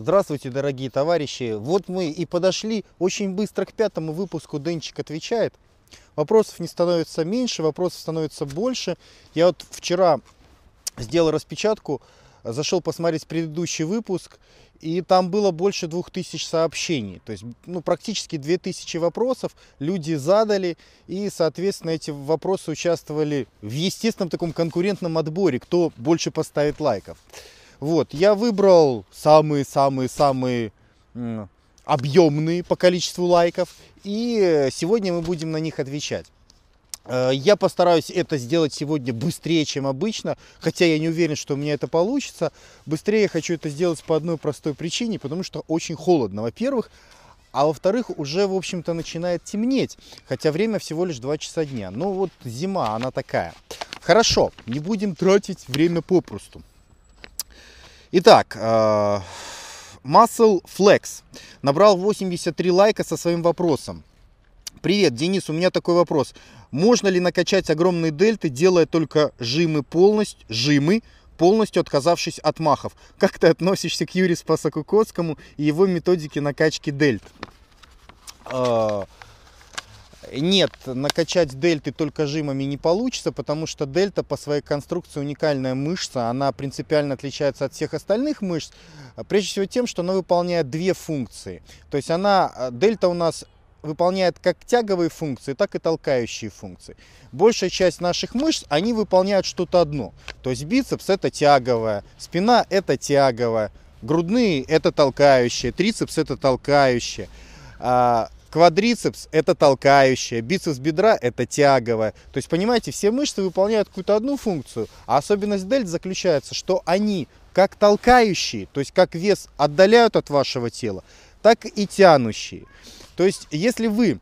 Здравствуйте, дорогие товарищи. Вот мы и подошли очень быстро к пятому выпуску Денчик отвечает. Вопросов не становится меньше, вопросов становится больше. Я вот вчера сделал распечатку, зашел посмотреть предыдущий выпуск, и там было больше двух тысяч сообщений. То есть ну, практически две тысячи вопросов люди задали, и, соответственно, эти вопросы участвовали в естественном таком конкурентном отборе, кто больше поставит лайков. Вот, я выбрал самые-самые-самые объемные по количеству лайков. И сегодня мы будем на них отвечать. Э, я постараюсь это сделать сегодня быстрее, чем обычно, хотя я не уверен, что у меня это получится. Быстрее я хочу это сделать по одной простой причине, потому что очень холодно, во-первых, а во-вторых, уже, в общем-то, начинает темнеть, хотя время всего лишь 2 часа дня. Ну вот зима, она такая. Хорошо, не будем тратить время попросту. Итак, э, Muscle Flex набрал 83 лайка со своим вопросом. Привет, Денис, у меня такой вопрос. Можно ли накачать огромные дельты, делая только жимы полностью, жимы, полностью отказавшись от махов? Как ты относишься к Юрию Спасокукотскому и его методике накачки дельт? Нет, накачать дельты только жимами не получится, потому что дельта по своей конструкции уникальная мышца. Она принципиально отличается от всех остальных мышц, прежде всего тем, что она выполняет две функции. То есть она, э, дельта у нас выполняет как тяговые функции, так и толкающие функции. Большая часть наших мышц, они выполняют что-то одно. То есть бицепс это тяговая, спина это тяговая, грудные это толкающие, трицепс это толкающие. Квадрицепс – это толкающая, бицепс бедра – это тяговая. То есть, понимаете, все мышцы выполняют какую-то одну функцию, а особенность дельт заключается, что они как толкающие, то есть как вес отдаляют от вашего тела, так и тянущие. То есть, если вы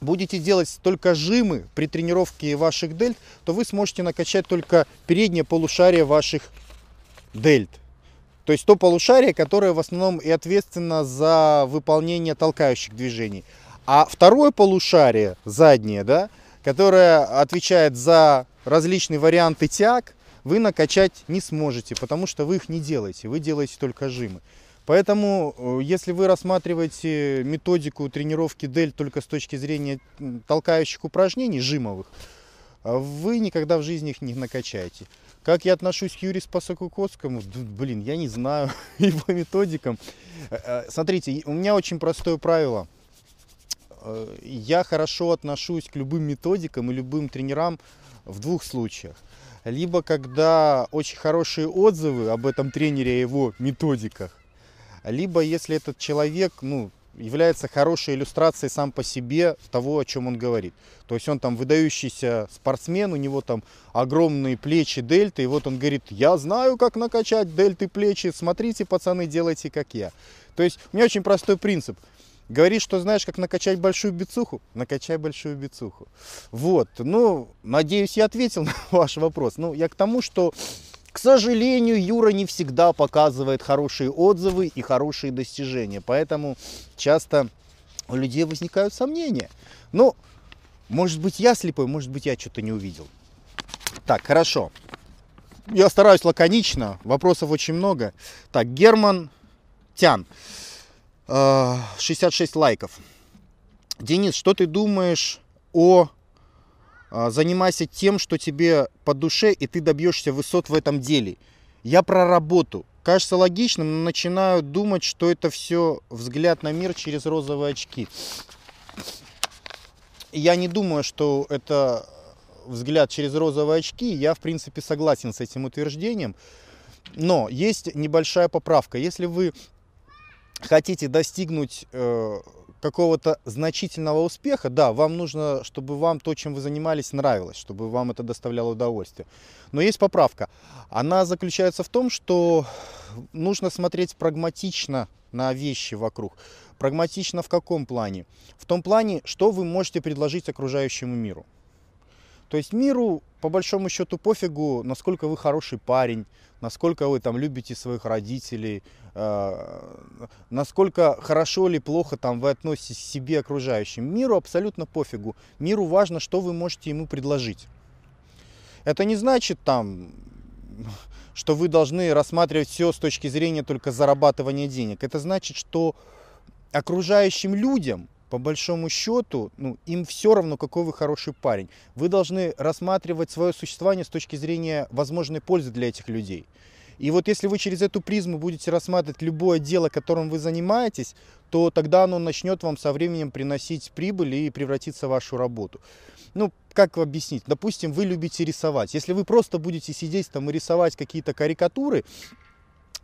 будете делать только жимы при тренировке ваших дельт, то вы сможете накачать только переднее полушарие ваших дельт. То есть то полушарие, которое в основном и ответственно за выполнение толкающих движений. А второе полушарие, заднее, да, которое отвечает за различные варианты тяг, вы накачать не сможете, потому что вы их не делаете, вы делаете только жимы. Поэтому, э, если вы рассматриваете методику тренировки дель только с точки зрения толкающих упражнений, жимовых, э, вы никогда в жизни их не накачаете. Как я отношусь к Юрию Спасокукотскому? Блин, я не знаю его методикам. Э, э, смотрите, у меня очень простое правило. Э, я хорошо отношусь к любым методикам и любым тренерам в двух случаях. Либо когда очень хорошие отзывы об этом тренере и его методиках, либо если этот человек, ну, является хорошей иллюстрацией сам по себе того, о чем он говорит. То есть он там выдающийся спортсмен, у него там огромные плечи, дельты, и вот он говорит, я знаю, как накачать дельты, плечи, смотрите, пацаны, делайте, как я. То есть у меня очень простой принцип. Говоришь, что знаешь, как накачать большую бицуху, накачай большую бицуху. Вот, ну, надеюсь, я ответил на ваш вопрос. Ну, я к тому, что к сожалению, Юра не всегда показывает хорошие отзывы и хорошие достижения, поэтому часто у людей возникают сомнения. Ну, может быть, я слепой, может быть, я что-то не увидел. Так, хорошо. Я стараюсь лаконично, вопросов очень много. Так, Герман Тян, 66 э, лайков. Денис, что ты думаешь о занимайся тем, что тебе по душе, и ты добьешься высот в этом деле. Я про работу. Кажется логичным, но начинаю думать, что это все взгляд на мир через розовые очки. Я не думаю, что это взгляд через розовые очки. Я, в принципе, согласен с этим утверждением. Но есть небольшая поправка. Если вы хотите достигнуть э, какого-то значительного успеха, да, вам нужно, чтобы вам то, чем вы занимались, нравилось, чтобы вам это доставляло удовольствие. Но есть поправка. Она заключается в том, что нужно смотреть прагматично на вещи вокруг. Прагматично в каком плане? В том плане, что вы можете предложить окружающему миру. То есть миру по большому счету пофигу, насколько вы хороший парень, насколько вы там любите своих родителей, э, насколько хорошо или плохо там вы относитесь к себе окружающим. Миру абсолютно пофигу. Миру важно, что вы можете ему предложить. Это не значит там что вы должны рассматривать все с точки зрения только зарабатывания денег. Это значит, что окружающим людям, по большому счету, ну, им все равно, какой вы хороший парень. Вы должны рассматривать свое существование с точки зрения возможной пользы для этих людей. И вот если вы через эту призму будете рассматривать любое дело, которым вы занимаетесь, то тогда оно начнет вам со временем приносить прибыль и превратиться в вашу работу. Ну, как объяснить? Допустим, вы любите рисовать. Если вы просто будете сидеть там и рисовать какие-то карикатуры,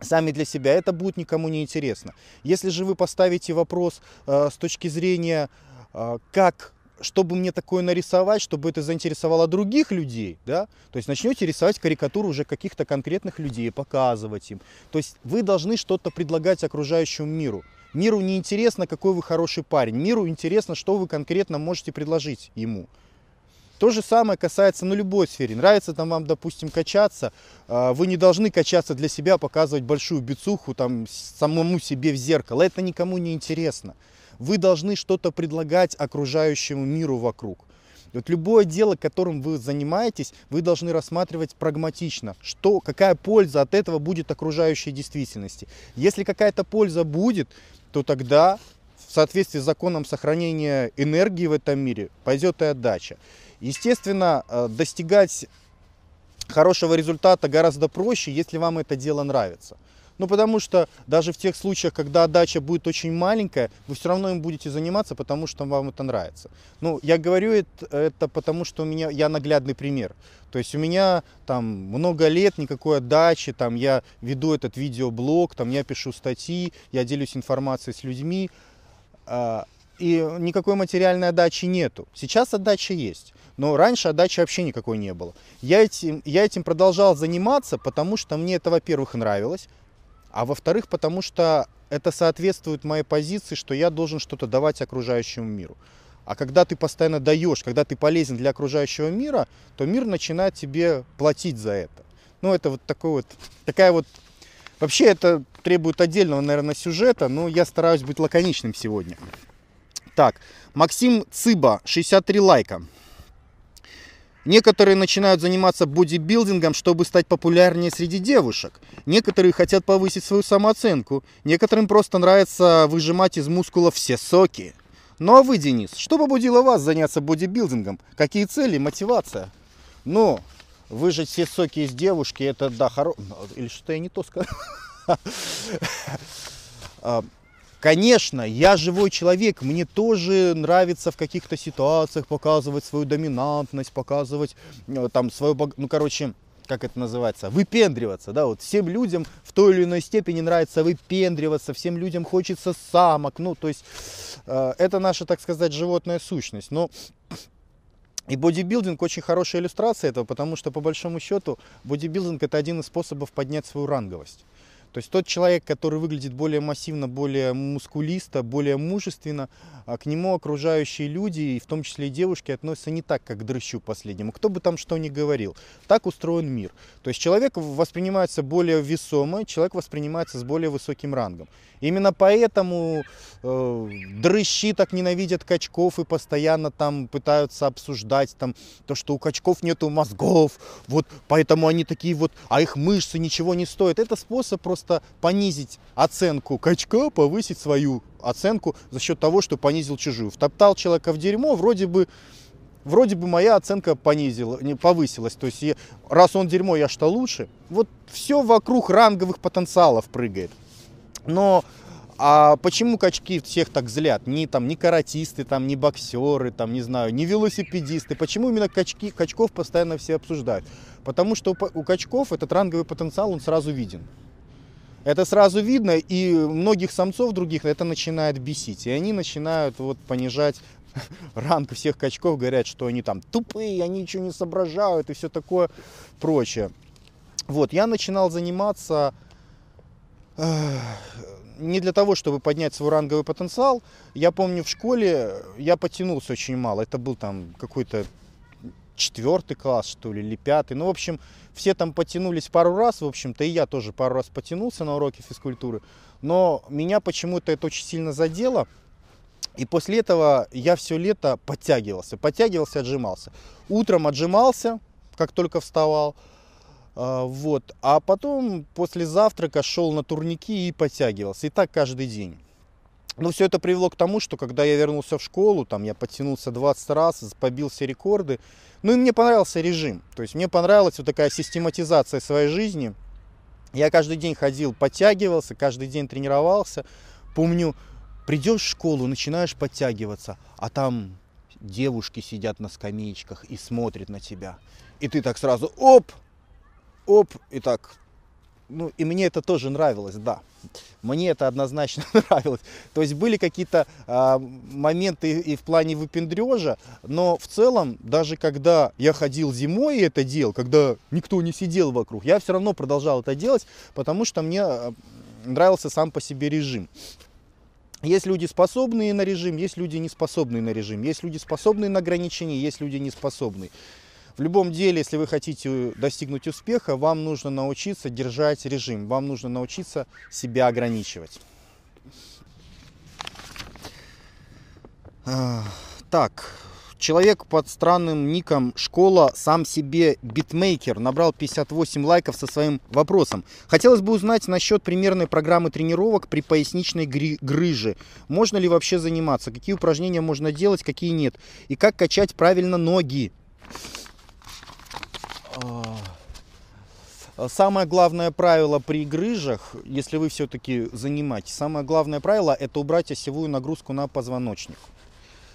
сами для себя, это будет никому не интересно. Если же вы поставите вопрос э, с точки зрения, э, как чтобы мне такое нарисовать, чтобы это заинтересовало других людей, да, то есть начнете рисовать карикатуру уже каких-то конкретных людей, показывать им. То есть вы должны что-то предлагать окружающему миру. Миру не интересно, какой вы хороший парень, миру интересно, что вы конкретно можете предложить ему. То же самое касается на любой сфере. Нравится там вам, допустим, качаться, а, вы не должны качаться для себя, показывать большую бицуху там самому себе в зеркало. Это никому не интересно. Вы должны что-то предлагать окружающему миру вокруг. Вот любое дело, которым вы занимаетесь, вы должны рассматривать прагматично, что, какая польза от этого будет окружающей действительности. Если какая-то польза будет, то тогда в соответствии с законом сохранения энергии в этом мире пойдет и отдача. Естественно, э, достигать хорошего результата гораздо проще, если вам это дело нравится. Ну, потому что даже в тех случаях, когда отдача будет очень маленькая, вы все равно им будете заниматься, потому что вам это нравится. Ну, я говорю это, это потому, что у меня, я наглядный пример. То есть у меня там много лет никакой отдачи, там я веду этот видеоблог, там я пишу статьи, я делюсь информацией с людьми, а, и никакой материальной отдачи нету. Сейчас отдача есть. Но раньше отдачи вообще никакой не было. Я этим, я этим продолжал заниматься, потому что мне это, во-первых, нравилось, а во-вторых, потому что это соответствует моей позиции, что я должен что-то давать окружающему миру. А когда ты постоянно даешь, когда ты полезен для окружающего мира, то мир начинает тебе платить за это. Ну, это вот такой вот, такая вот... Вообще это требует отдельного, наверное, сюжета, но я стараюсь быть лаконичным сегодня. Так, Максим Цыба, 63 лайка. Некоторые начинают заниматься бодибилдингом, чтобы стать популярнее среди девушек. Некоторые хотят повысить свою самооценку. Некоторым просто нравится выжимать из мускулов все соки. Ну а вы, Денис, что побудило вас заняться бодибилдингом? Какие цели, мотивация? Ну, выжать все соки из девушки, это да, хоро... Или что я не то сказал? Конечно, я живой человек, мне тоже нравится в каких-то ситуациях показывать свою доминантность, показывать э, там свою, ну короче, как это называется, выпендриваться, да, вот всем людям в той или иной степени нравится выпендриваться, всем людям хочется самок, ну, то есть э, это наша, так сказать, животная сущность, но и бодибилдинг очень хорошая иллюстрация этого, потому что по большому счету бодибилдинг это один из способов поднять свою ранговость. То есть тот человек, который выглядит более массивно, более мускулисто, более мужественно, а к нему окружающие люди, и в том числе и девушки, относятся не так, как к дрыщу последнему. Кто бы там что ни говорил. Так устроен мир. То есть человек воспринимается более весомо, человек воспринимается с более высоким рангом. Именно поэтому э, дрыщи так ненавидят качков и постоянно там пытаются обсуждать там то, что у качков нету мозгов, вот поэтому они такие вот, а их мышцы ничего не стоят. Это способ просто понизить оценку качка, повысить свою оценку за счет того, что понизил чужую. Втоптал человека в дерьмо, вроде бы вроде бы моя оценка понизила, не повысилась. То есть я, раз он дерьмо, я что лучше. Вот все вокруг ранговых потенциалов прыгает. Но а почему качки всех так злят? Ни там, ни каратисты, там, ни боксеры, там, не знаю, ни велосипедисты. Почему именно качки, качков постоянно все обсуждают? Потому что у качков этот ранговый потенциал, он сразу виден. Это сразу видно, и многих самцов других это начинает бесить. И они начинают вот понижать ранг всех качков, говорят, что они там тупые, они ничего не соображают и все такое прочее. Вот, я начинал заниматься не для того, чтобы поднять свой ранговый потенциал. Я помню в школе я потянулся очень мало. Это был там какой-то четвертый класс, что ли, или пятый. Ну, в общем, все там потянулись пару раз, в общем-то, и я тоже пару раз потянулся на уроке физкультуры. Но меня почему-то это очень сильно задело. И после этого я все лето подтягивался, подтягивался, отжимался. Утром отжимался, как только вставал. А, вот. А потом после завтрака шел на турники и подтягивался. И так каждый день. Но все это привело к тому, что когда я вернулся в школу, там я подтянулся 20 раз, побил все рекорды. Ну и мне понравился режим. То есть мне понравилась вот такая систематизация своей жизни. Я каждый день ходил, подтягивался, каждый день тренировался. Помню, придешь в школу, начинаешь подтягиваться, а там девушки сидят на скамеечках и смотрят на тебя. И ты так сразу оп, оп, и так. Ну, и мне это тоже нравилось, да. Мне это однозначно нравилось. То есть были какие-то а, моменты и в плане выпендрежа, но в целом, даже когда я ходил зимой и это делал, когда никто не сидел вокруг, я все равно продолжал это делать, потому что мне а, нравился сам по себе режим. Есть люди способные на режим, есть люди не способные на режим, есть люди способные на ограничения, есть люди не способные. В любом деле, если вы хотите достигнуть успеха, вам нужно научиться держать режим, вам нужно научиться себя ограничивать. Так, человек под странным ником «Школа сам себе битмейкер» набрал 58 лайков со своим вопросом. Хотелось бы узнать насчет примерной программы тренировок при поясничной грыже. Можно ли вообще заниматься? Какие упражнения можно делать, какие нет? И как качать правильно ноги? А, самое главное правило при грыжах, если вы все-таки занимаетесь, самое главное правило это убрать осевую нагрузку на позвоночник.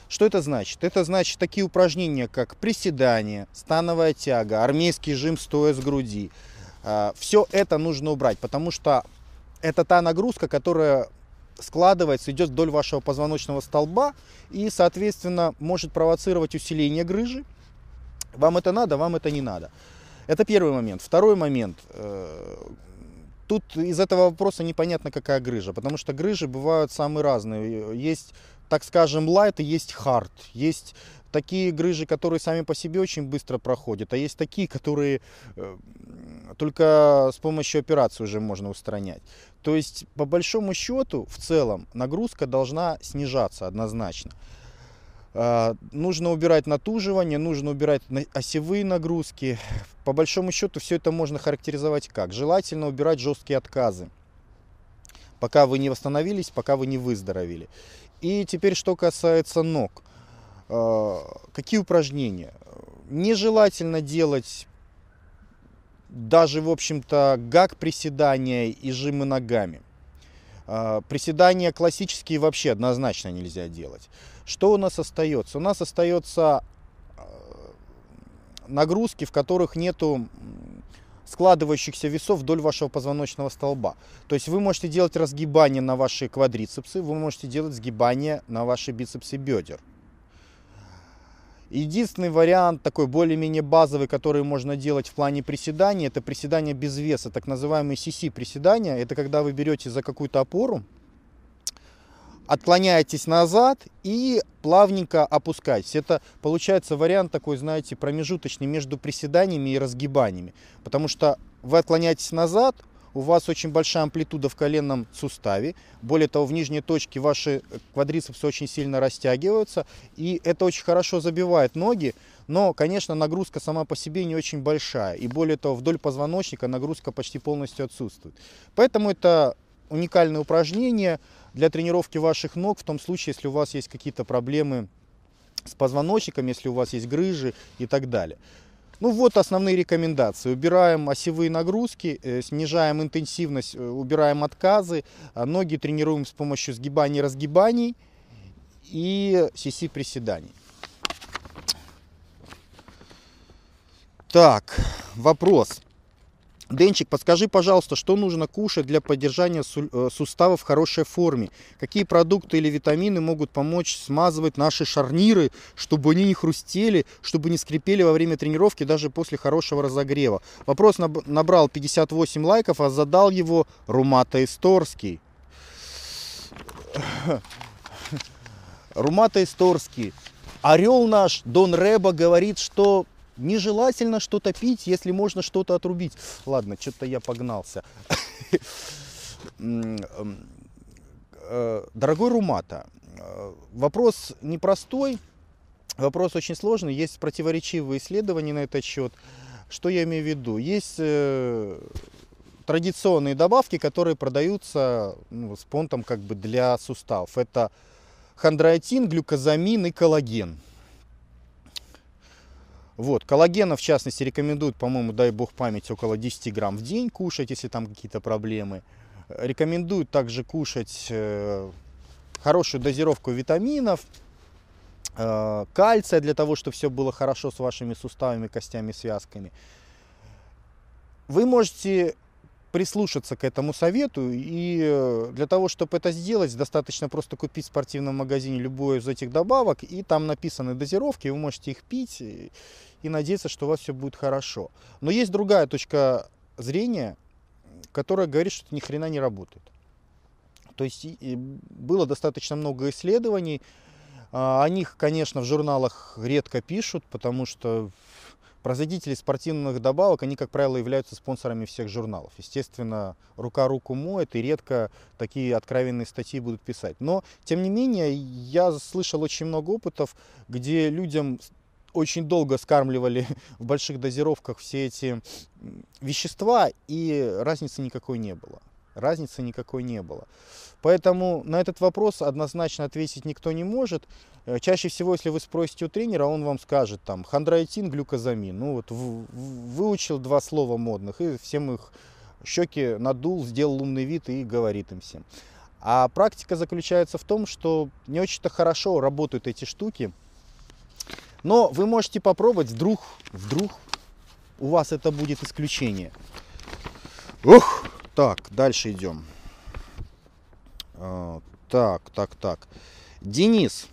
Что это значит? Это значит такие упражнения, как приседание, становая тяга, армейский жим стоя с груди. А, Все это нужно убрать, потому что это та нагрузка, которая складывается, идет вдоль вашего позвоночного столба и, соответственно, может провоцировать усиление грыжи, вам это надо, вам это не надо. Это первый момент. Второй момент. Э, тут из этого вопроса непонятно, какая грыжа, потому что грыжи бывают самые разные. Есть, так скажем, лайт и есть хард. Есть такие грыжи, которые сами по себе очень быстро проходят, а есть такие, которые э, только с помощью операции уже можно устранять. То есть, по большому счету, в целом, нагрузка должна снижаться однозначно. А, нужно убирать натуживание, нужно убирать осевые нагрузки. По большому счету все это можно характеризовать как? Желательно убирать жесткие отказы, пока вы не восстановились, пока вы не выздоровели. И теперь что касается ног. А, какие упражнения? Нежелательно делать даже, в общем-то, гак приседания и жимы ногами. А, приседания классические вообще однозначно нельзя делать. Что у нас остается? У нас остается э, нагрузки, в которых нету складывающихся весов вдоль вашего позвоночного столба. То есть вы можете делать разгибание на ваши квадрицепсы, вы можете делать сгибание на ваши бицепсы бедер. Единственный вариант, такой более-менее базовый, который можно делать в плане приседания, это приседание без веса, так называемые CC приседания. Это когда вы берете за какую-то опору, отклоняетесь назад и плавненько опускаетесь. Это получается вариант такой, знаете, промежуточный между приседаниями и разгибаниями. Потому что вы отклоняетесь назад, у вас очень большая амплитуда в коленном суставе. Более того, в нижней точке ваши квадрицепсы очень сильно растягиваются. И это очень хорошо забивает ноги. Но, конечно, нагрузка сама по себе не очень большая. И более того, вдоль позвоночника нагрузка почти полностью отсутствует. Поэтому это уникальное упражнение для тренировки ваших ног в том случае, если у вас есть какие-то проблемы с позвоночником, если у вас есть грыжи и так далее. Ну вот основные рекомендации. Убираем осевые нагрузки, э, снижаем интенсивность, э, убираем отказы, а ноги тренируем с помощью сгибаний разгибаний и сиси приседаний. Так, вопрос. Денчик, подскажи, пожалуйста, что нужно кушать для поддержания э, сустава в хорошей форме? Какие продукты или витамины могут помочь смазывать наши шарниры, чтобы они не хрустели, чтобы не скрипели во время тренировки даже после хорошего разогрева? Вопрос набрал 58 лайков, а задал его Румата Исторский. Румата Исторский. Орел наш, Дон Реба, говорит, что Нежелательно что-то пить, если можно что-то отрубить. Ладно, что-то я погнался. Э, дорогой Румата, э, вопрос непростой, вопрос очень сложный, есть противоречивые исследования на этот счет. Что я имею в виду? Есть э, традиционные добавки, которые продаются ну, с понтом как бы для суставов. Это хондроитин, глюкозамин и коллаген. Вот, коллагена, в частности, рекомендуют, по-моему, дай бог память, около 10 грамм в день кушать, если там какие-то проблемы. Рекомендуют также кушать э, хорошую дозировку витаминов, э, кальция для того, чтобы все было хорошо с вашими суставами, костями, связками. Вы можете прислушаться к этому совету. И э, для того, чтобы это сделать, достаточно просто купить в спортивном магазине любую из этих добавок, и там написаны дозировки, вы можете их пить и, и надеяться, что у вас все будет хорошо. Но есть другая точка зрения, которая говорит, что это ни хрена не работает. То есть было достаточно много исследований, а, о них, конечно, в журналах редко пишут, потому что Производители спортивных добавок, они, как правило, являются спонсорами всех журналов. Естественно, рука руку моет, и редко такие откровенные статьи будут писать. Но, тем не менее, я слышал очень много опытов, где людям очень долго скармливали в больших дозировках все эти вещества, и разницы никакой не было. Разницы никакой не было. Поэтому на этот вопрос однозначно ответить никто не может. Э, чаще всего, если вы спросите у тренера, он вам скажет там хондроитин, глюкозамин. Ну вот выучил два слова модных и всем их щеки надул, сделал умный вид и говорит им всем. А практика заключается в том, что не очень-то хорошо работают эти штуки. Но вы можете попробовать, вдруг, вдруг у вас это будет исключение. Ух, так, дальше идем. А, так, так, так. Денис,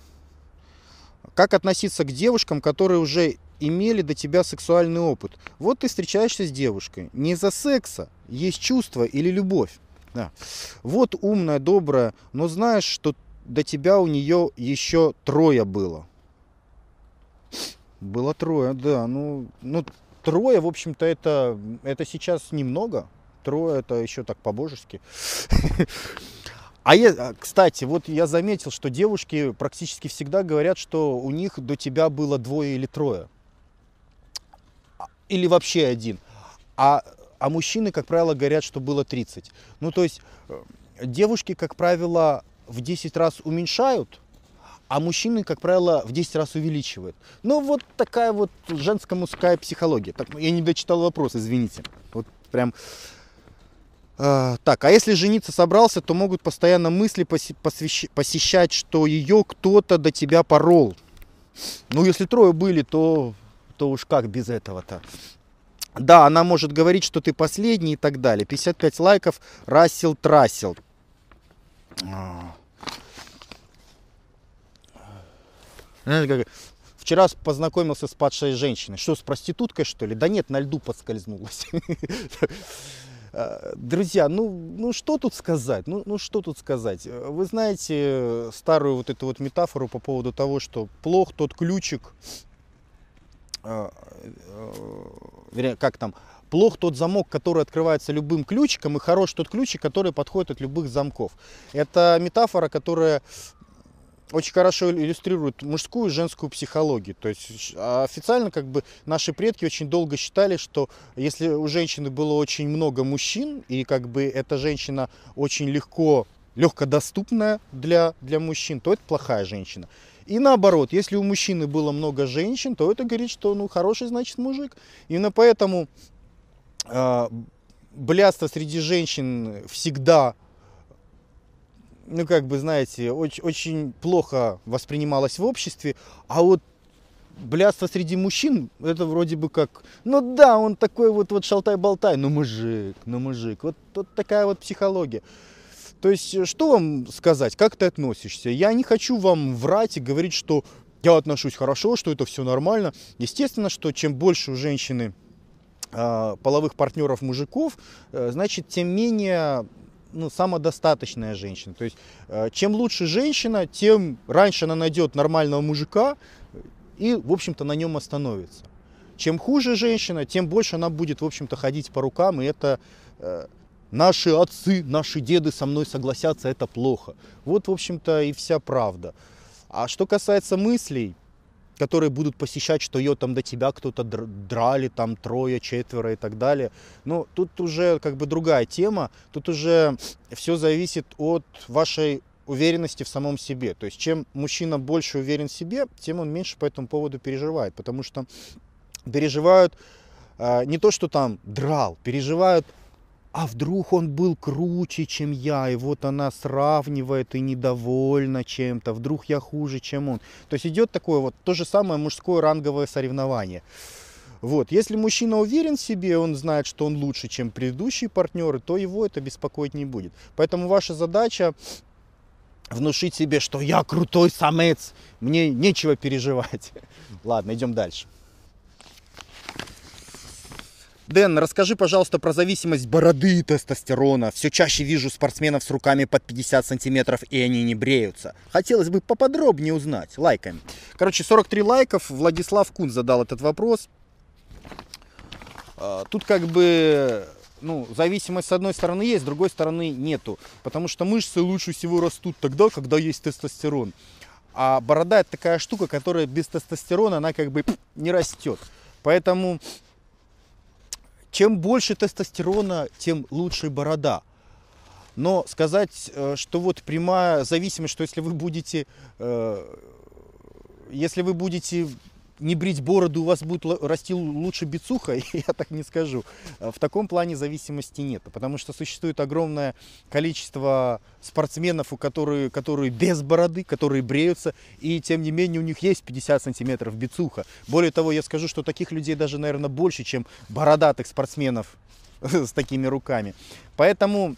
как относиться к девушкам, которые уже имели до тебя сексуальный опыт? Вот ты встречаешься с девушкой. Не за секса, есть чувство или любовь. Да. Вот умная, добрая, но знаешь, что до тебя у нее еще трое было. Было трое, да. Ну, ну трое, в общем-то, это, это сейчас немного. Трое это еще так по-божески. А я, а, кстати, вот я заметил, что девушки практически всегда говорят, что у них до тебя было двое или трое. А, или вообще один. А, а мужчины, как правило, говорят, что было 30. Ну, то есть э, девушки, как правило, в 10 раз уменьшают, а мужчины, как правило, в 10 раз увеличивают. Ну, вот такая вот женско-мужская психология. Так, я не дочитал вопрос, извините. Вот прям так, а если жениться собрался, то могут постоянно мысли посещать, что ее кто-то до тебя порол. Ну, если трое были, то, то уж как без этого-то. Да, она может говорить, что ты последний и так далее. 55 лайков, Рассел Трасел. А. Вчера познакомился с падшей женщиной. Что, с проституткой, что ли? Да нет, на льду подскользнулась. Э, друзья, ну, ну что тут сказать? Ну, ну что тут сказать? Вы знаете старую вот эту вот метафору по поводу того, что плох тот ключик, э, э, как там, плох тот замок, который открывается любым ключиком, и хорош тот ключик, который подходит от любых замков. Это метафора, которая очень хорошо иллюстрирует мужскую и женскую психологию. То есть официально как бы наши предки очень долго считали, что если у женщины было очень много мужчин, и как бы эта женщина очень легко, легкодоступная для, для мужчин, то это плохая женщина. И наоборот, если у мужчины было много женщин, то это говорит, что ну хороший значит мужик. Именно поэтому э, блядство среди женщин всегда ну, как бы, знаете, очень, очень плохо воспринималось в обществе, а вот блядство среди мужчин, это вроде бы как, ну да, он такой вот, вот шалтай-болтай, ну мужик, ну мужик, вот, вот такая вот психология. То есть, что вам сказать, как ты относишься? Я не хочу вам врать и говорить, что я отношусь хорошо, что это все нормально. Естественно, что чем больше у женщины э, половых партнеров мужиков, э, значит, тем менее ну, самодостаточная женщина. То есть, э, чем лучше женщина, тем раньше она найдет нормального мужика и, в общем-то, на нем остановится. Чем хуже женщина, тем больше она будет, в общем-то, ходить по рукам, и это э, наши отцы, наши деды со мной согласятся, это плохо. Вот, в общем-то, и вся правда. А что касается мыслей, которые будут посещать, что ее там до тебя кто-то драли, там трое, четверо и так далее. Но тут уже как бы другая тема, тут уже все зависит от вашей уверенности в самом себе. То есть чем мужчина больше уверен в себе, тем он меньше по этому поводу переживает. Потому что переживают э, не то, что там драл, переживают, а вдруг он был круче, чем я, и вот она сравнивает и недовольна чем-то, вдруг я хуже, чем он. То есть идет такое вот то же самое мужское ранговое соревнование. Вот. Если мужчина уверен в себе, он знает, что он лучше, чем предыдущие партнеры, то его это беспокоить не будет. Поэтому ваша задача внушить себе, что я крутой самец, мне нечего переживать. Ладно, идем дальше. Дэн, расскажи, пожалуйста, про зависимость бороды и тестостерона. Все чаще вижу спортсменов с руками под 50 сантиметров, и они не бреются. Хотелось бы поподробнее узнать. Лайками. Короче, 43 лайков. Владислав Кун задал этот вопрос. А, тут как бы ну, зависимость с одной стороны есть, с другой стороны нету. Потому что мышцы лучше всего растут тогда, когда есть тестостерон. А борода это такая штука, которая без тестостерона, она как бы не растет. Поэтому чем больше тестостерона, тем лучше борода. Но сказать, э, что вот прямая зависимость, что если вы будете, э, если вы будете не брить бороду, у вас будет расти лучше бицуха, я так не скажу. В таком плане зависимости нет, потому что существует огромное количество спортсменов, у которые, которые без бороды, которые бреются, и тем не менее у них есть 50 сантиметров бицуха. Более того, я скажу, что таких людей даже, наверное, больше, чем бородатых спортсменов с такими руками. Поэтому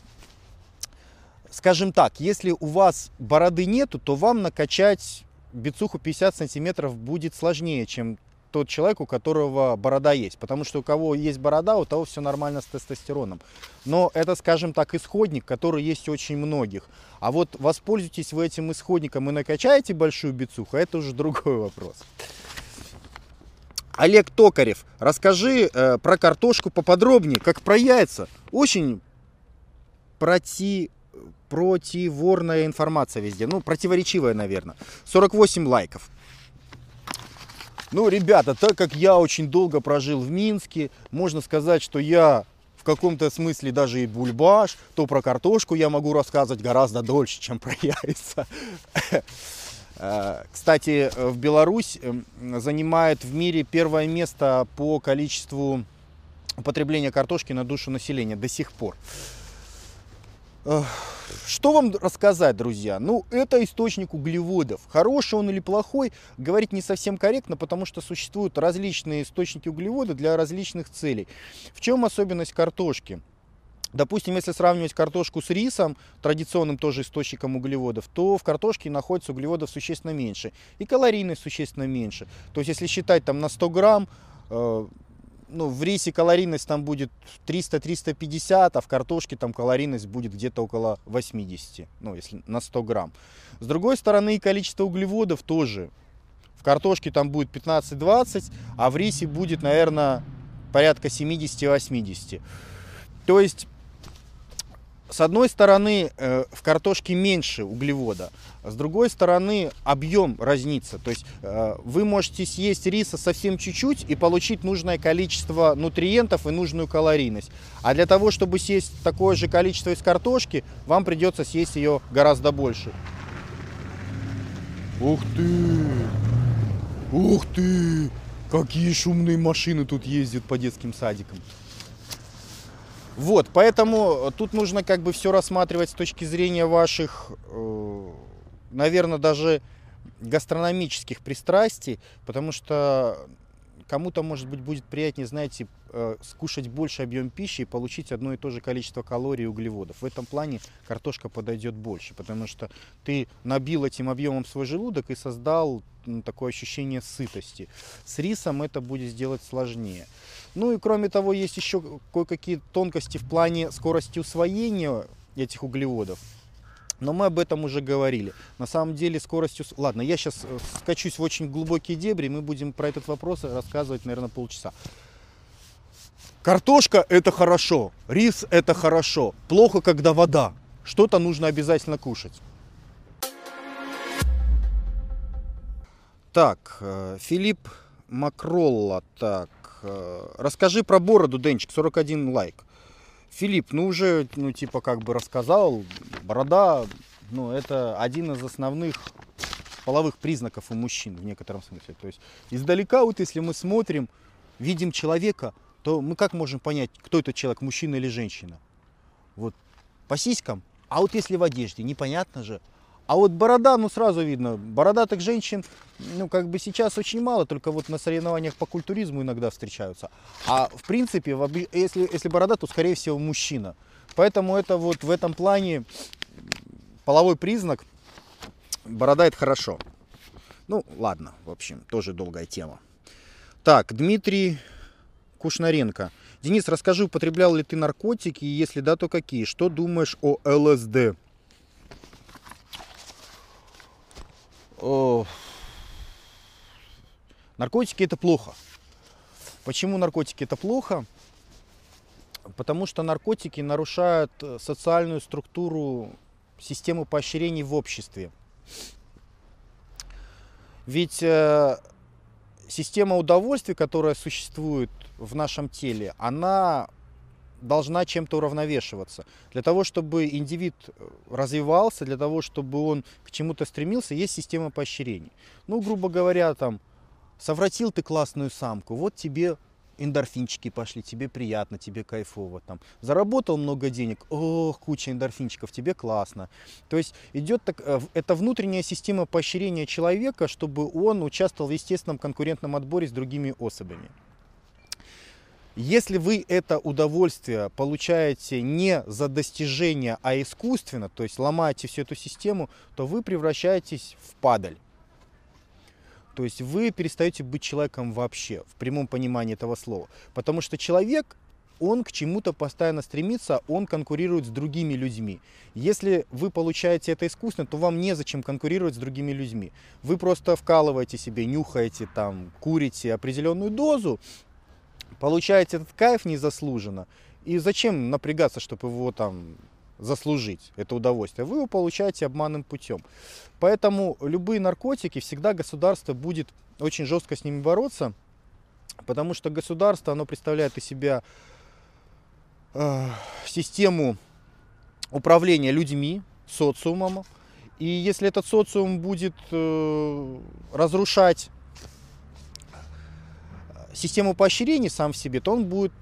скажем так, если у вас бороды нету, то вам накачать бицуху 50 сантиметров будет сложнее, чем тот человек, у которого борода есть. Потому что у кого есть борода, у того все нормально с тестостероном. Но это, скажем так, исходник, который есть у очень многих. А вот воспользуйтесь вы этим исходником и накачаете большую бицуху, это уже другой вопрос. Олег Токарев, расскажи э, про картошку поподробнее, как про яйца. Очень проти противорная информация везде. Ну, противоречивая, наверное. 48 лайков. Ну, ребята, так как я очень долго прожил в Минске, можно сказать, что я в каком-то смысле даже и бульбаш, то про картошку я могу рассказывать гораздо дольше, чем про яйца. Э, кстати, в Беларусь эм, занимает в мире первое место по количеству употребления картошки на душу населения до сих пор. Что вам рассказать, друзья? Ну, это источник углеводов. Хороший он или плохой, говорить не совсем корректно, потому что существуют различные источники углеводов для различных целей. В чем особенность картошки? Допустим, если сравнивать картошку с рисом, традиционным тоже источником углеводов, то в картошке находится углеводов существенно меньше. И калорийность существенно меньше. То есть, если считать там на 100 грамм, э, ну, в рисе калорийность там будет 300-350, а в картошке там калорийность будет где-то около 80, ну, если на 100 грамм. С другой стороны, количество углеводов тоже. В картошке там будет 15-20, а в рисе будет, наверное, порядка 70-80. То есть с одной стороны, э, в картошке меньше углевода, с другой стороны, объем разнится. То есть э, вы можете съесть риса совсем чуть-чуть и получить нужное количество нутриентов и нужную калорийность. А для того, чтобы съесть такое же количество из картошки, вам придется съесть ее гораздо больше. Ух ты! Ух ты! Какие шумные машины тут ездят по детским садикам. Вот, поэтому тут нужно как бы все рассматривать с точки зрения ваших, э, наверное, даже гастрономических пристрастий, потому что кому-то, может быть, будет приятнее, знаете, э, скушать больше объем пищи и получить одно и то же количество калорий и углеводов. В этом плане картошка подойдет больше, потому что ты набил этим объемом свой желудок и создал такое ощущение сытости. С рисом это будет сделать сложнее. Ну и кроме того, есть еще кое-какие тонкости в плане скорости усвоения этих углеводов. Но мы об этом уже говорили. На самом деле скоростью... Ладно, я сейчас э, скачусь в очень глубокие дебри, мы будем про этот вопрос рассказывать, наверное, полчаса. Картошка – это хорошо, рис – это хорошо. Плохо, когда вода. Что-то нужно обязательно кушать. Так, э, Филипп Макролла, так, э, расскажи про бороду, Денчик, 41 лайк. Филипп, ну уже, ну типа как бы рассказал, борода, ну это один из основных половых признаков у мужчин в некотором смысле. То есть издалека вот если мы смотрим, видим человека, то мы как можем понять, кто этот человек, мужчина или женщина? Вот по сиськам. А вот если в одежде, непонятно же. А вот борода, ну сразу видно, бородатых женщин, ну как бы сейчас очень мало, только вот на соревнованиях по культуризму иногда встречаются. А в принципе, если, если борода, то скорее всего мужчина. Поэтому это вот в этом плане половой признак, борода это хорошо. Ну ладно, в общем, тоже долгая тема. Так, Дмитрий Кушнаренко. Денис, расскажи, употреблял ли ты наркотики, и если да, то какие? Что думаешь о ЛСД? Наркотики это плохо. Почему наркотики это плохо? Потому что наркотики нарушают э, социальную структуру системы поощрений в обществе. Ведь э, система удовольствия, которая существует в нашем теле, она должна чем-то уравновешиваться. Для того, чтобы индивид э, развивался, для того, чтобы он к чему-то стремился, есть система поощрений. Ну, грубо говоря, там, совратил ты классную самку, вот тебе эндорфинчики пошли, тебе приятно, тебе кайфово. Там. Заработал много денег, ох, куча эндорфинчиков, тебе классно. То есть идет так, э, это внутренняя система поощрения человека, чтобы он участвовал в естественном конкурентном отборе с другими особями. Если вы это удовольствие получаете не за достижение, а искусственно, то есть ломаете всю эту систему, то вы превращаетесь в падаль. То есть вы перестаете быть человеком вообще, в прямом понимании этого слова. Потому что человек, он к чему-то постоянно стремится, он конкурирует с другими людьми. Если вы получаете это искусственно, то вам незачем конкурировать с другими людьми. Вы просто вкалываете себе, нюхаете, там, курите определенную дозу, получаете этот кайф незаслуженно. И зачем напрягаться, чтобы его там заслужить, это удовольствие? Вы его получаете обманным путем. Поэтому любые наркотики, всегда государство будет очень жестко с ними бороться, потому что государство, оно представляет из себя э, систему управления людьми, социумом. И если этот социум будет э, разрушать систему поощрений сам в себе, то он будет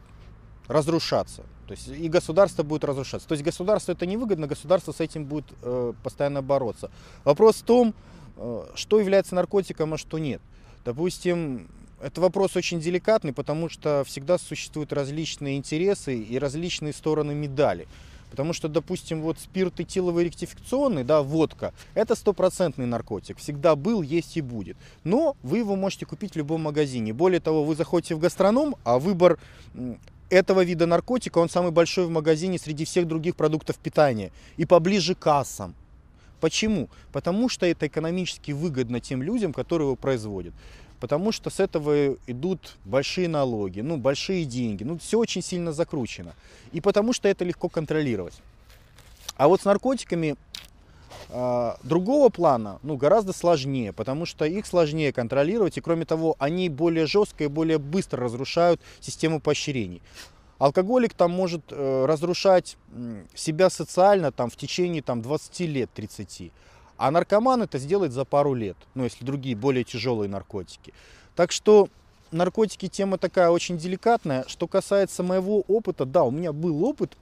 разрушаться. То есть и государство будет разрушаться. То есть государству это невыгодно, государство с этим будет э, постоянно бороться. Вопрос в том, э, что является наркотиком, а что нет. Допустим, это вопрос очень деликатный, потому что всегда существуют различные интересы и различные стороны медали. Потому что, допустим, вот спирт этиловый ректификационный, да, водка, это стопроцентный наркотик. Всегда был, есть и будет. Но вы его можете купить в любом магазине. Более того, вы заходите в гастроном, а выбор этого вида наркотика, он самый большой в магазине среди всех других продуктов питания. И поближе к кассам. Почему? Потому что это экономически выгодно тем людям, которые его производят потому что с этого идут большие налоги, ну, большие деньги, ну, все очень сильно закручено. И потому что это легко контролировать. А вот с наркотиками э, другого плана, ну, гораздо сложнее, потому что их сложнее контролировать, и кроме того, они более жестко и более быстро разрушают систему поощрений. Алкоголик там может э, разрушать себя социально там, в течение там, 20 лет, 30. А наркоман это сделает за пару лет, ну если другие более тяжелые наркотики. Так что наркотики тема такая очень деликатная. Что касается моего опыта, да, у меня был опыт.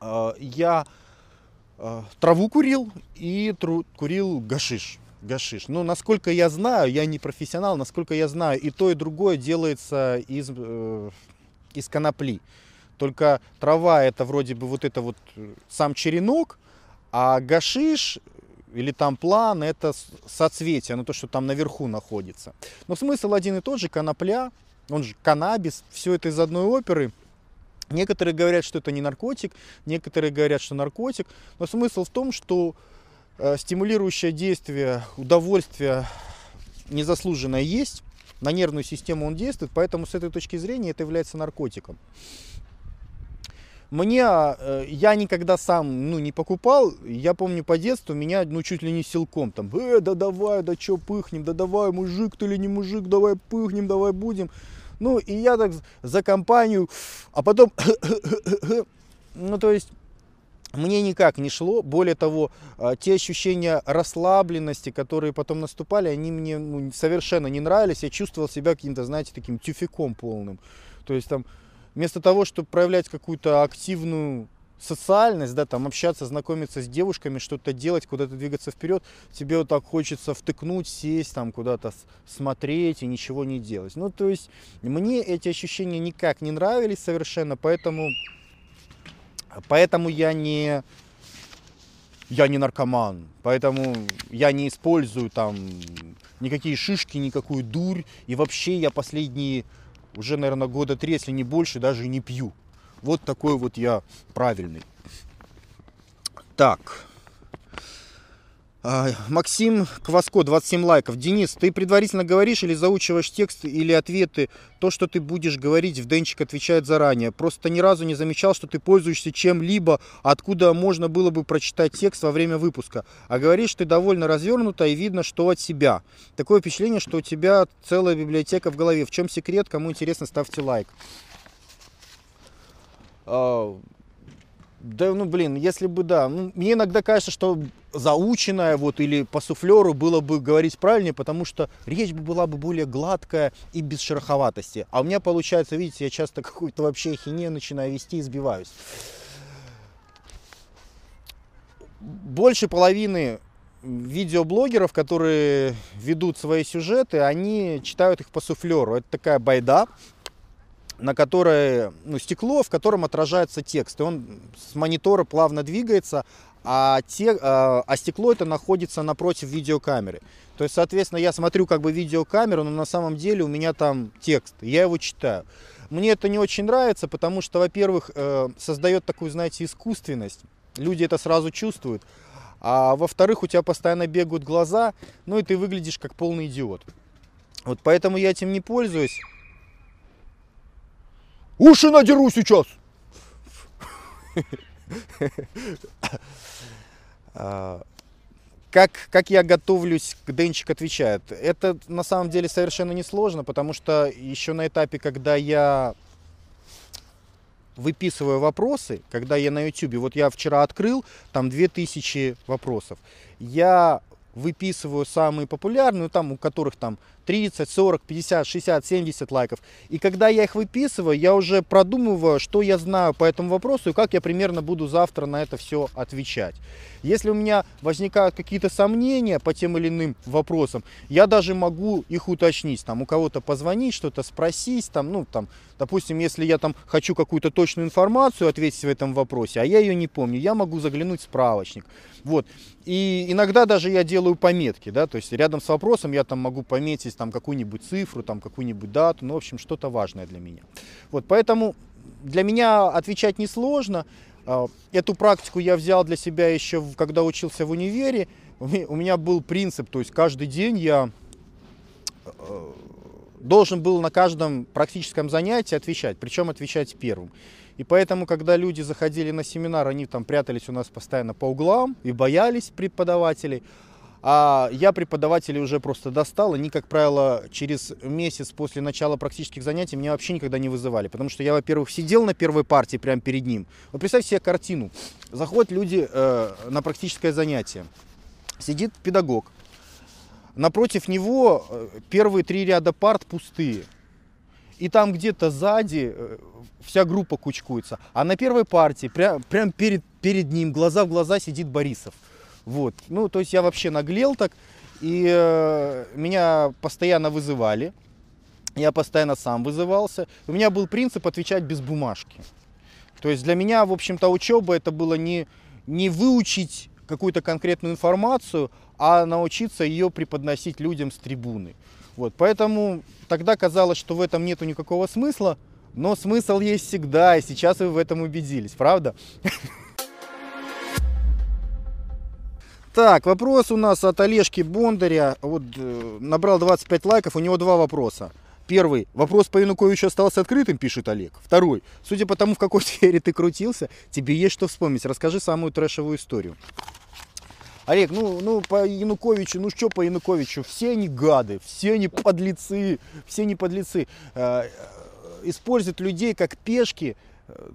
А, я а, траву курил и курил гашиш. Гашиш. Но насколько я знаю, я не профессионал, насколько я знаю, и то, и другое делается из, э, из конопли. Только трава это вроде бы вот это вот э, сам черенок, а гашиш или там план, это соцветие, ну то, что там наверху находится. Но смысл один и тот же, конопля, он же каннабис, все это из одной оперы. Некоторые говорят, что это не наркотик, некоторые говорят, что наркотик. Но смысл в том, что э, стимулирующее действие, удовольствие незаслуженное есть, на нервную систему он действует, поэтому с этой точки зрения это является наркотиком. Мне, э, я никогда сам, ну, не покупал, я помню по детству, меня, ну, чуть ли не силком, там, э, да давай, да чё, пыхнем, да давай, мужик ты или не мужик, давай пыхнем, давай будем. Ну, и я так за компанию, а потом, ну, то есть, мне никак не шло. Более того, а, те ощущения расслабленности, которые потом наступали, они мне ну, совершенно не нравились. Я чувствовал себя каким-то, знаете, таким тюфяком полным. То есть там вместо того, чтобы проявлять какую-то активную социальность, да, там общаться, знакомиться с девушками, что-то делать, куда-то двигаться вперед, тебе вот так хочется втыкнуть, сесть там куда-то смотреть и ничего не делать. Ну, то есть мне эти ощущения никак не нравились совершенно, поэтому Поэтому я не, я не наркоман, поэтому я не использую там никакие шишки, никакую дурь. И вообще я последние уже, наверное, года три, если не больше, даже не пью. Вот такой вот я правильный. Так. А, Максим Кваско, 27 лайков. Денис, ты предварительно говоришь или заучиваешь текст или ответы? То, что ты будешь говорить, в Денчик отвечает заранее. Просто ни разу не замечал, что ты пользуешься чем-либо, откуда можно было бы прочитать текст во время выпуска. А говоришь ты довольно развернуто и видно, что от себя. Такое впечатление, что у тебя целая библиотека в голове. В чем секрет? Кому интересно, ставьте лайк. Да, ну блин, если бы да. Ну, мне иногда кажется, что заученное вот или по суфлеру было бы говорить правильнее, потому что речь бы была бы более гладкая и без шероховатости. А у меня получается, видите, я часто какую-то вообще ахинею начинаю вести и сбиваюсь. Больше половины видеоблогеров, которые ведут свои сюжеты, они читают их по суфлеру. Это такая байда, на которое, ну, стекло, в котором отражается текст. И он с монитора плавно двигается, а, те, а, а стекло это находится напротив видеокамеры. То есть, соответственно, я смотрю как бы видеокамеру, но на самом деле у меня там текст, я его читаю. Мне это не очень нравится, потому что, во-первых, э, создает такую, знаете, искусственность. Люди это сразу чувствуют. А во-вторых, у тебя постоянно бегают глаза, ну и ты выглядишь как полный идиот. Вот поэтому я этим не пользуюсь. Уши надеру сейчас. А, как, как я готовлюсь, Денчик отвечает. Это на самом деле совершенно несложно, потому что еще на этапе, когда я выписываю вопросы, когда я на YouTube, вот я вчера открыл, там 2000 вопросов, я выписываю самые популярные, там, у которых там 30, 40, 50, 60, 70 лайков. И когда я их выписываю, я уже продумываю, что я знаю по этому вопросу и как я примерно буду завтра на это все отвечать. Если у меня возникают какие-то сомнения по тем или иным вопросам, я даже могу их уточнить, там, у кого-то позвонить, что-то спросить, там, ну, там, допустим, если я там хочу какую-то точную информацию ответить в этом вопросе, а я ее не помню, я могу заглянуть в справочник. Вот. И иногда даже я делаю пометки, да, то есть рядом с вопросом я там могу пометить там какую-нибудь цифру, там какую-нибудь дату, ну, в общем, что-то важное для меня. Вот, поэтому для меня отвечать несложно. А, эту практику я взял для себя еще, когда учился в универе. У меня был принцип, то есть каждый день я э, должен был на каждом практическом занятии отвечать, причем отвечать первым. И поэтому, когда люди заходили на семинар, они там прятались у нас постоянно по углам и боялись преподавателей. А я преподавателей уже просто достал, они, как правило, через месяц после начала практических занятий меня вообще никогда не вызывали. Потому что я, во-первых, сидел на первой партии прямо перед ним. Вот представьте себе картину. Заходят люди э, на практическое занятие. Сидит педагог. Напротив него э, первые три ряда парт пустые. И там где-то сзади э, вся группа кучкуется. А на первой партии, прям, прям перед, перед ним, глаза в глаза сидит Борисов. Вот. Ну, то есть я вообще наглел так. И э, меня постоянно вызывали. Я постоянно сам вызывался. У меня был принцип отвечать без бумажки. То есть для меня, в общем-то, учеба это было не, не выучить какую-то конкретную информацию, а научиться ее преподносить людям с трибуны. Вот, поэтому тогда казалось, что в этом нету никакого смысла, но смысл есть всегда, и сейчас вы в этом убедились, правда? Так, вопрос у нас от Олежки Бондаря. Вот э, набрал 25 лайков, у него два вопроса. Первый. Вопрос по Януковичу остался открытым, пишет Олег. Второй. Судя по тому, в какой сфере ты крутился, тебе есть что вспомнить. Расскажи самую трэшевую историю. Олег, ну, ну по Януковичу, ну что по Януковичу? Все они гады, все они подлецы, все они подлецы. Э, используют людей как пешки, э,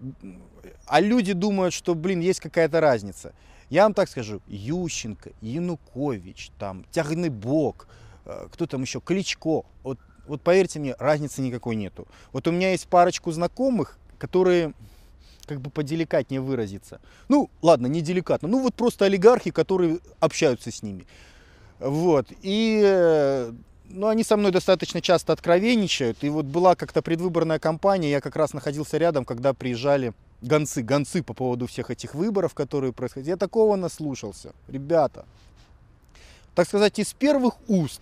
а люди думают, что, блин, есть какая-то разница. Я вам так скажу, Ющенко, Янукович, там, Тягнебок, э, кто там еще, Кличко, вот, вот поверьте мне, разницы никакой нету. Вот у меня есть парочку знакомых, которые как бы поделикатнее выразиться. Ну, ладно, не деликатно. Ну, вот просто олигархи, которые общаются с ними. Вот. И э, ну, они со мной достаточно часто откровенничают. И вот была как-то предвыборная кампания, я как раз находился рядом, когда приезжали гонцы, гонцы по поводу всех этих выборов, которые происходили. Я такого наслушался. Ребята, так сказать, из первых уст.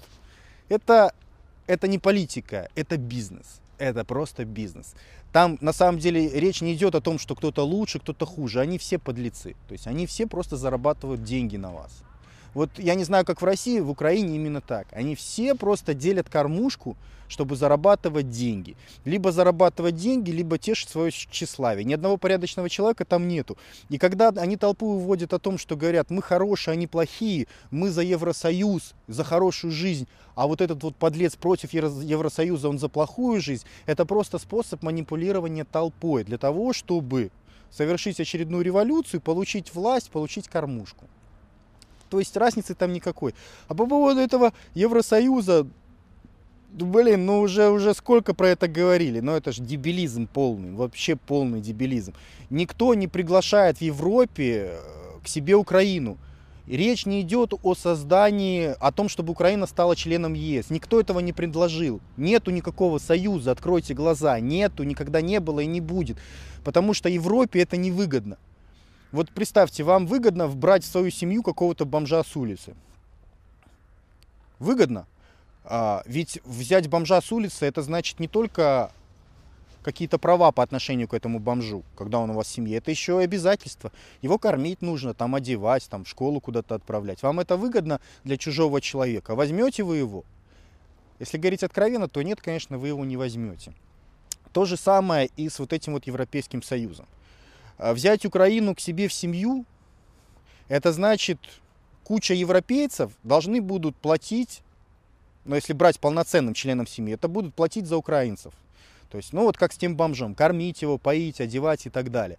Это, это не политика, это бизнес. Это просто бизнес. Там на самом деле речь не идет о том, что кто-то лучше, кто-то хуже. Они все подлецы. То есть они все просто зарабатывают деньги на вас. Вот я не знаю, как в России, в Украине именно так. Они все просто делят кормушку, чтобы зарабатывать деньги. Либо зарабатывать деньги, либо тешить свое тщеславие. Ни одного порядочного человека там нету. И когда они толпу уводят о том, что говорят, мы хорошие, они плохие, мы за Евросоюз, за хорошую жизнь, а вот этот вот подлец против Евросоюза, он за плохую жизнь, это просто способ манипулирования толпой для того, чтобы совершить очередную революцию, получить власть, получить кормушку. То есть разницы там никакой. А по поводу этого Евросоюза, блин, ну уже, уже сколько про это говорили. Но это же дебилизм полный, вообще полный дебилизм. Никто не приглашает в Европе э, к себе Украину. Речь не идет о создании, о том, чтобы Украина стала членом ЕС. Никто этого не предложил. Нету никакого союза, откройте глаза. Нету, никогда не было и не будет. Потому что Европе это невыгодно. Вот представьте, вам выгодно брать в свою семью какого-то бомжа с улицы. Выгодно. А, ведь взять бомжа с улицы, это значит не только какие-то права по отношению к этому бомжу, когда он у вас в семье. Это еще и обязательства. Его кормить нужно, там одевать, там в школу куда-то отправлять. Вам это выгодно для чужого человека. Возьмете вы его? Если говорить откровенно, то нет, конечно, вы его не возьмете. То же самое и с вот этим вот Европейским Союзом. А взять Украину к себе в семью, это значит, куча европейцев должны будут платить, но ну, если брать полноценным членом семьи, это будут платить за украинцев. То есть, ну вот как с тем бомжом, кормить его, поить, одевать и так далее.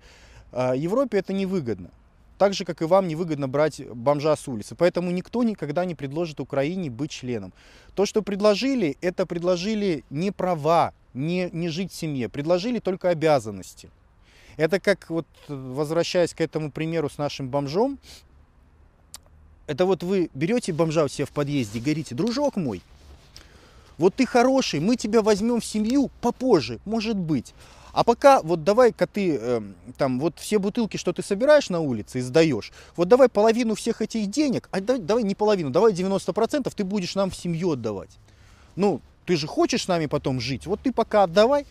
А Европе это невыгодно. Так же, как и вам невыгодно брать бомжа с улицы. Поэтому никто никогда не предложит Украине быть членом. То, что предложили, это предложили не права, не, не жить в семье. Предложили только обязанности. Это как, вот возвращаясь к этому примеру с нашим бомжом, это вот вы берете бомжа у себя в подъезде и говорите, дружок мой, вот ты хороший, мы тебя возьмем в семью попозже, может быть. А пока, вот давай-ка ты, э, там, вот все бутылки, что ты собираешь на улице и сдаешь, вот давай половину всех этих денег, а давай, давай не половину, давай 90% ты будешь нам в семью отдавать. Ну, ты же хочешь с нами потом жить, вот ты пока отдавай,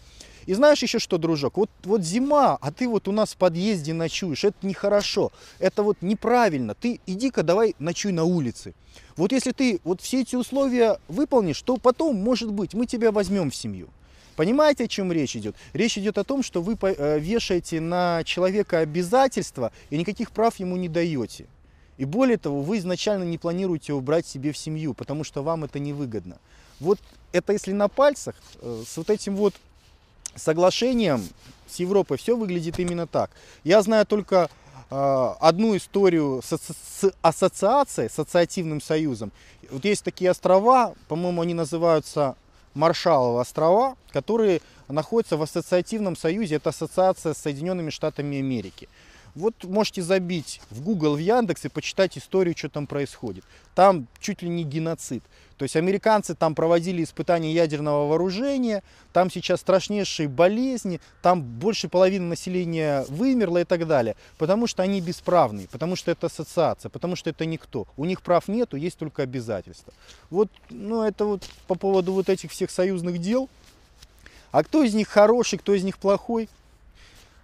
и знаешь еще что, дружок, вот, вот зима, а ты вот у нас в подъезде ночуешь, это нехорошо, это вот неправильно, ты иди-ка давай ночуй на улице. Вот если ты вот все эти условия выполнишь, то потом, может быть, мы тебя возьмем в семью. Понимаете, о чем речь идет? Речь идет о том, что вы э, вешаете на человека обязательства и никаких прав ему не даете. И более того, вы изначально не планируете его брать себе в семью, потому что вам это невыгодно. Вот это если на пальцах, э, с вот этим вот соглашением с Европой все выглядит именно так. Я знаю только э, одну историю с, с ассоциацией, с ассоциативным союзом. Вот есть такие острова, по-моему, они называются Маршалловы острова, которые находятся в ассоциативном союзе. Это ассоциация с Соединенными Штатами Америки. Вот можете забить в Google, в Яндекс и почитать историю, что там происходит. Там чуть ли не геноцид. То есть американцы там проводили испытания ядерного вооружения, там сейчас страшнейшие болезни, там больше половины населения вымерло и так далее. Потому что они бесправные, потому что это ассоциация, потому что это никто. У них прав нету, есть только обязательства. Вот, ну это вот по поводу вот этих всех союзных дел. А кто из них хороший, кто из них плохой,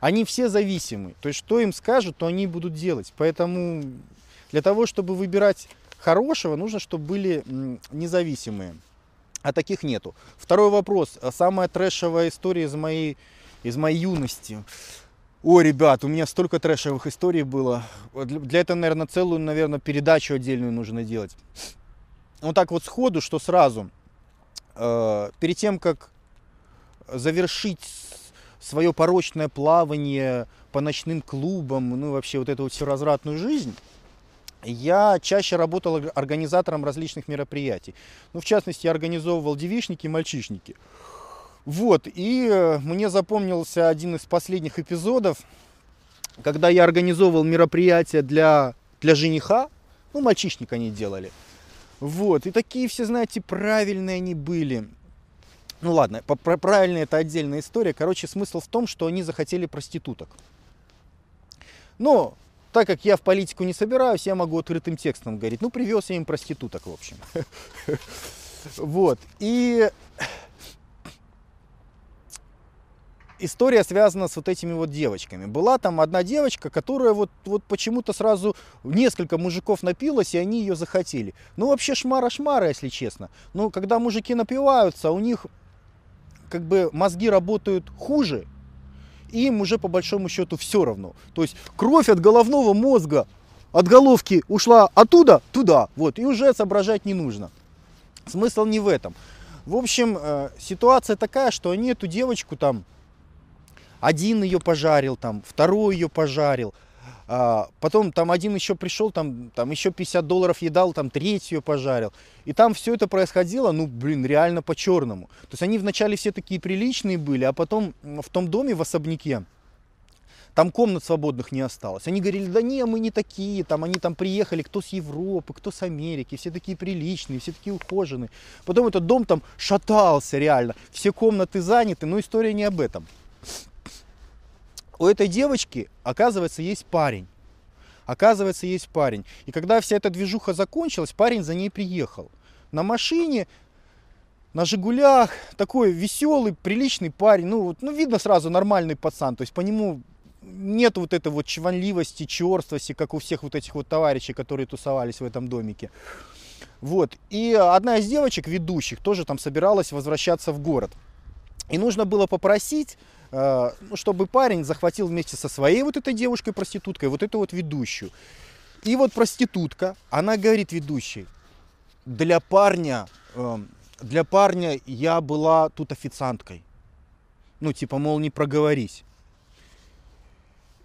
они все зависимы. То есть, что им скажут, то они будут делать. Поэтому для того, чтобы выбирать хорошего, нужно, чтобы были независимые А таких нету. Второй вопрос. Самая трэшевая история из моей, из моей юности. О, ребят, у меня столько трэшевых историй было. Для этого, наверное, целую, наверное, передачу отдельную нужно делать. Вот так вот сходу, что сразу. Э, перед тем, как завершить свое порочное плавание по ночным клубам, ну вообще вот эту вот всю развратную жизнь, я чаще работал организатором различных мероприятий. Ну, в частности, я организовывал девичники и мальчишники. Вот, и э, мне запомнился один из последних эпизодов, когда я организовывал мероприятие для, для жениха, ну, мальчишник они делали. Вот, и такие все, знаете, правильные они были. Ну ладно, правильно это отдельная история. Короче, смысл в том, что они захотели проституток. Но так как я в политику не собираюсь, я могу открытым текстом говорить. Ну, привез я им проституток, в общем. Вот. И история связана с вот этими вот девочками. Была там одна девочка, которая вот, вот почему-то сразу несколько мужиков напилась, и они ее захотели. Ну, вообще шмара-шмара, если честно. Но когда мужики напиваются, у них как бы мозги работают хуже, им уже по большому счету все равно. То есть кровь от головного мозга, от головки ушла оттуда, туда, вот, и уже соображать не нужно. Смысл не в этом. В общем, э, ситуация такая, что они эту девочку там, один ее пожарил, там, второй ее пожарил, а, потом там один еще пришел, там, там еще 50 долларов едал, там третью пожарил. И там все это происходило, ну, блин, реально по-черному. То есть они вначале все такие приличные были, а потом в том доме, в особняке, там комнат свободных не осталось. Они говорили, да не, мы не такие, там они там приехали, кто с Европы, кто с Америки, все такие приличные, все такие ухоженные. Потом этот дом там шатался реально, все комнаты заняты, но история не об этом у этой девочки, оказывается, есть парень. Оказывается, есть парень. И когда вся эта движуха закончилась, парень за ней приехал. На машине, на Жигулях, такой веселый, приличный парень. Ну, вот, ну видно сразу нормальный пацан. То есть по нему нет вот этой вот чванливости, черствости, как у всех вот этих вот товарищей, которые тусовались в этом домике. Вот. И одна из девочек, ведущих, тоже там собиралась возвращаться в город. И нужно было попросить чтобы парень захватил вместе со своей вот этой девушкой-проституткой вот эту вот ведущую. И вот проститутка, она говорит ведущей, для парня, эм, для парня я была тут официанткой. Ну, типа, мол, не проговорись.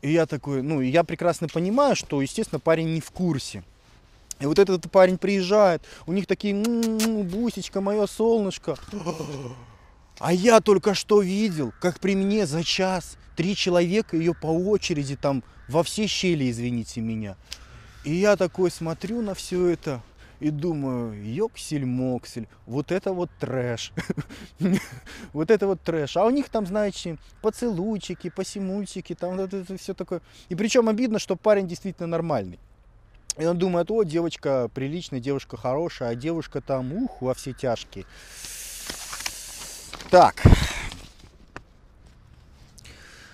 И я такой, ну, я прекрасно понимаю, что, естественно, парень не в курсе. И вот этот парень приезжает, у них такие, м-м-м, бусечка, мое солнышко. А я только что видел, как при мне за час три человека ее по очереди там во все щели, извините меня. И я такой смотрю на все это и думаю, ёксель-моксель, вот это вот трэш. вот это вот трэш. А у них там, знаете, поцелуйчики, посимульчики, там это все такое. И причем обидно, что парень действительно нормальный. И он думает, о, девочка приличная, девушка хорошая, а девушка там, ух, во все тяжкие. Так.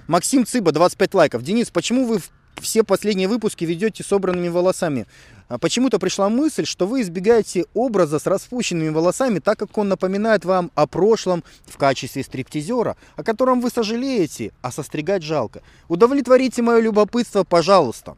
Максим Цыба, 25 лайков. Денис, почему вы все последние выпуски ведете собранными волосами? А почему-то пришла мысль, что вы избегаете образа с распущенными волосами, так как он напоминает вам о прошлом в качестве стриптизера, о котором вы сожалеете, а состригать жалко. Удовлетворите мое любопытство, пожалуйста.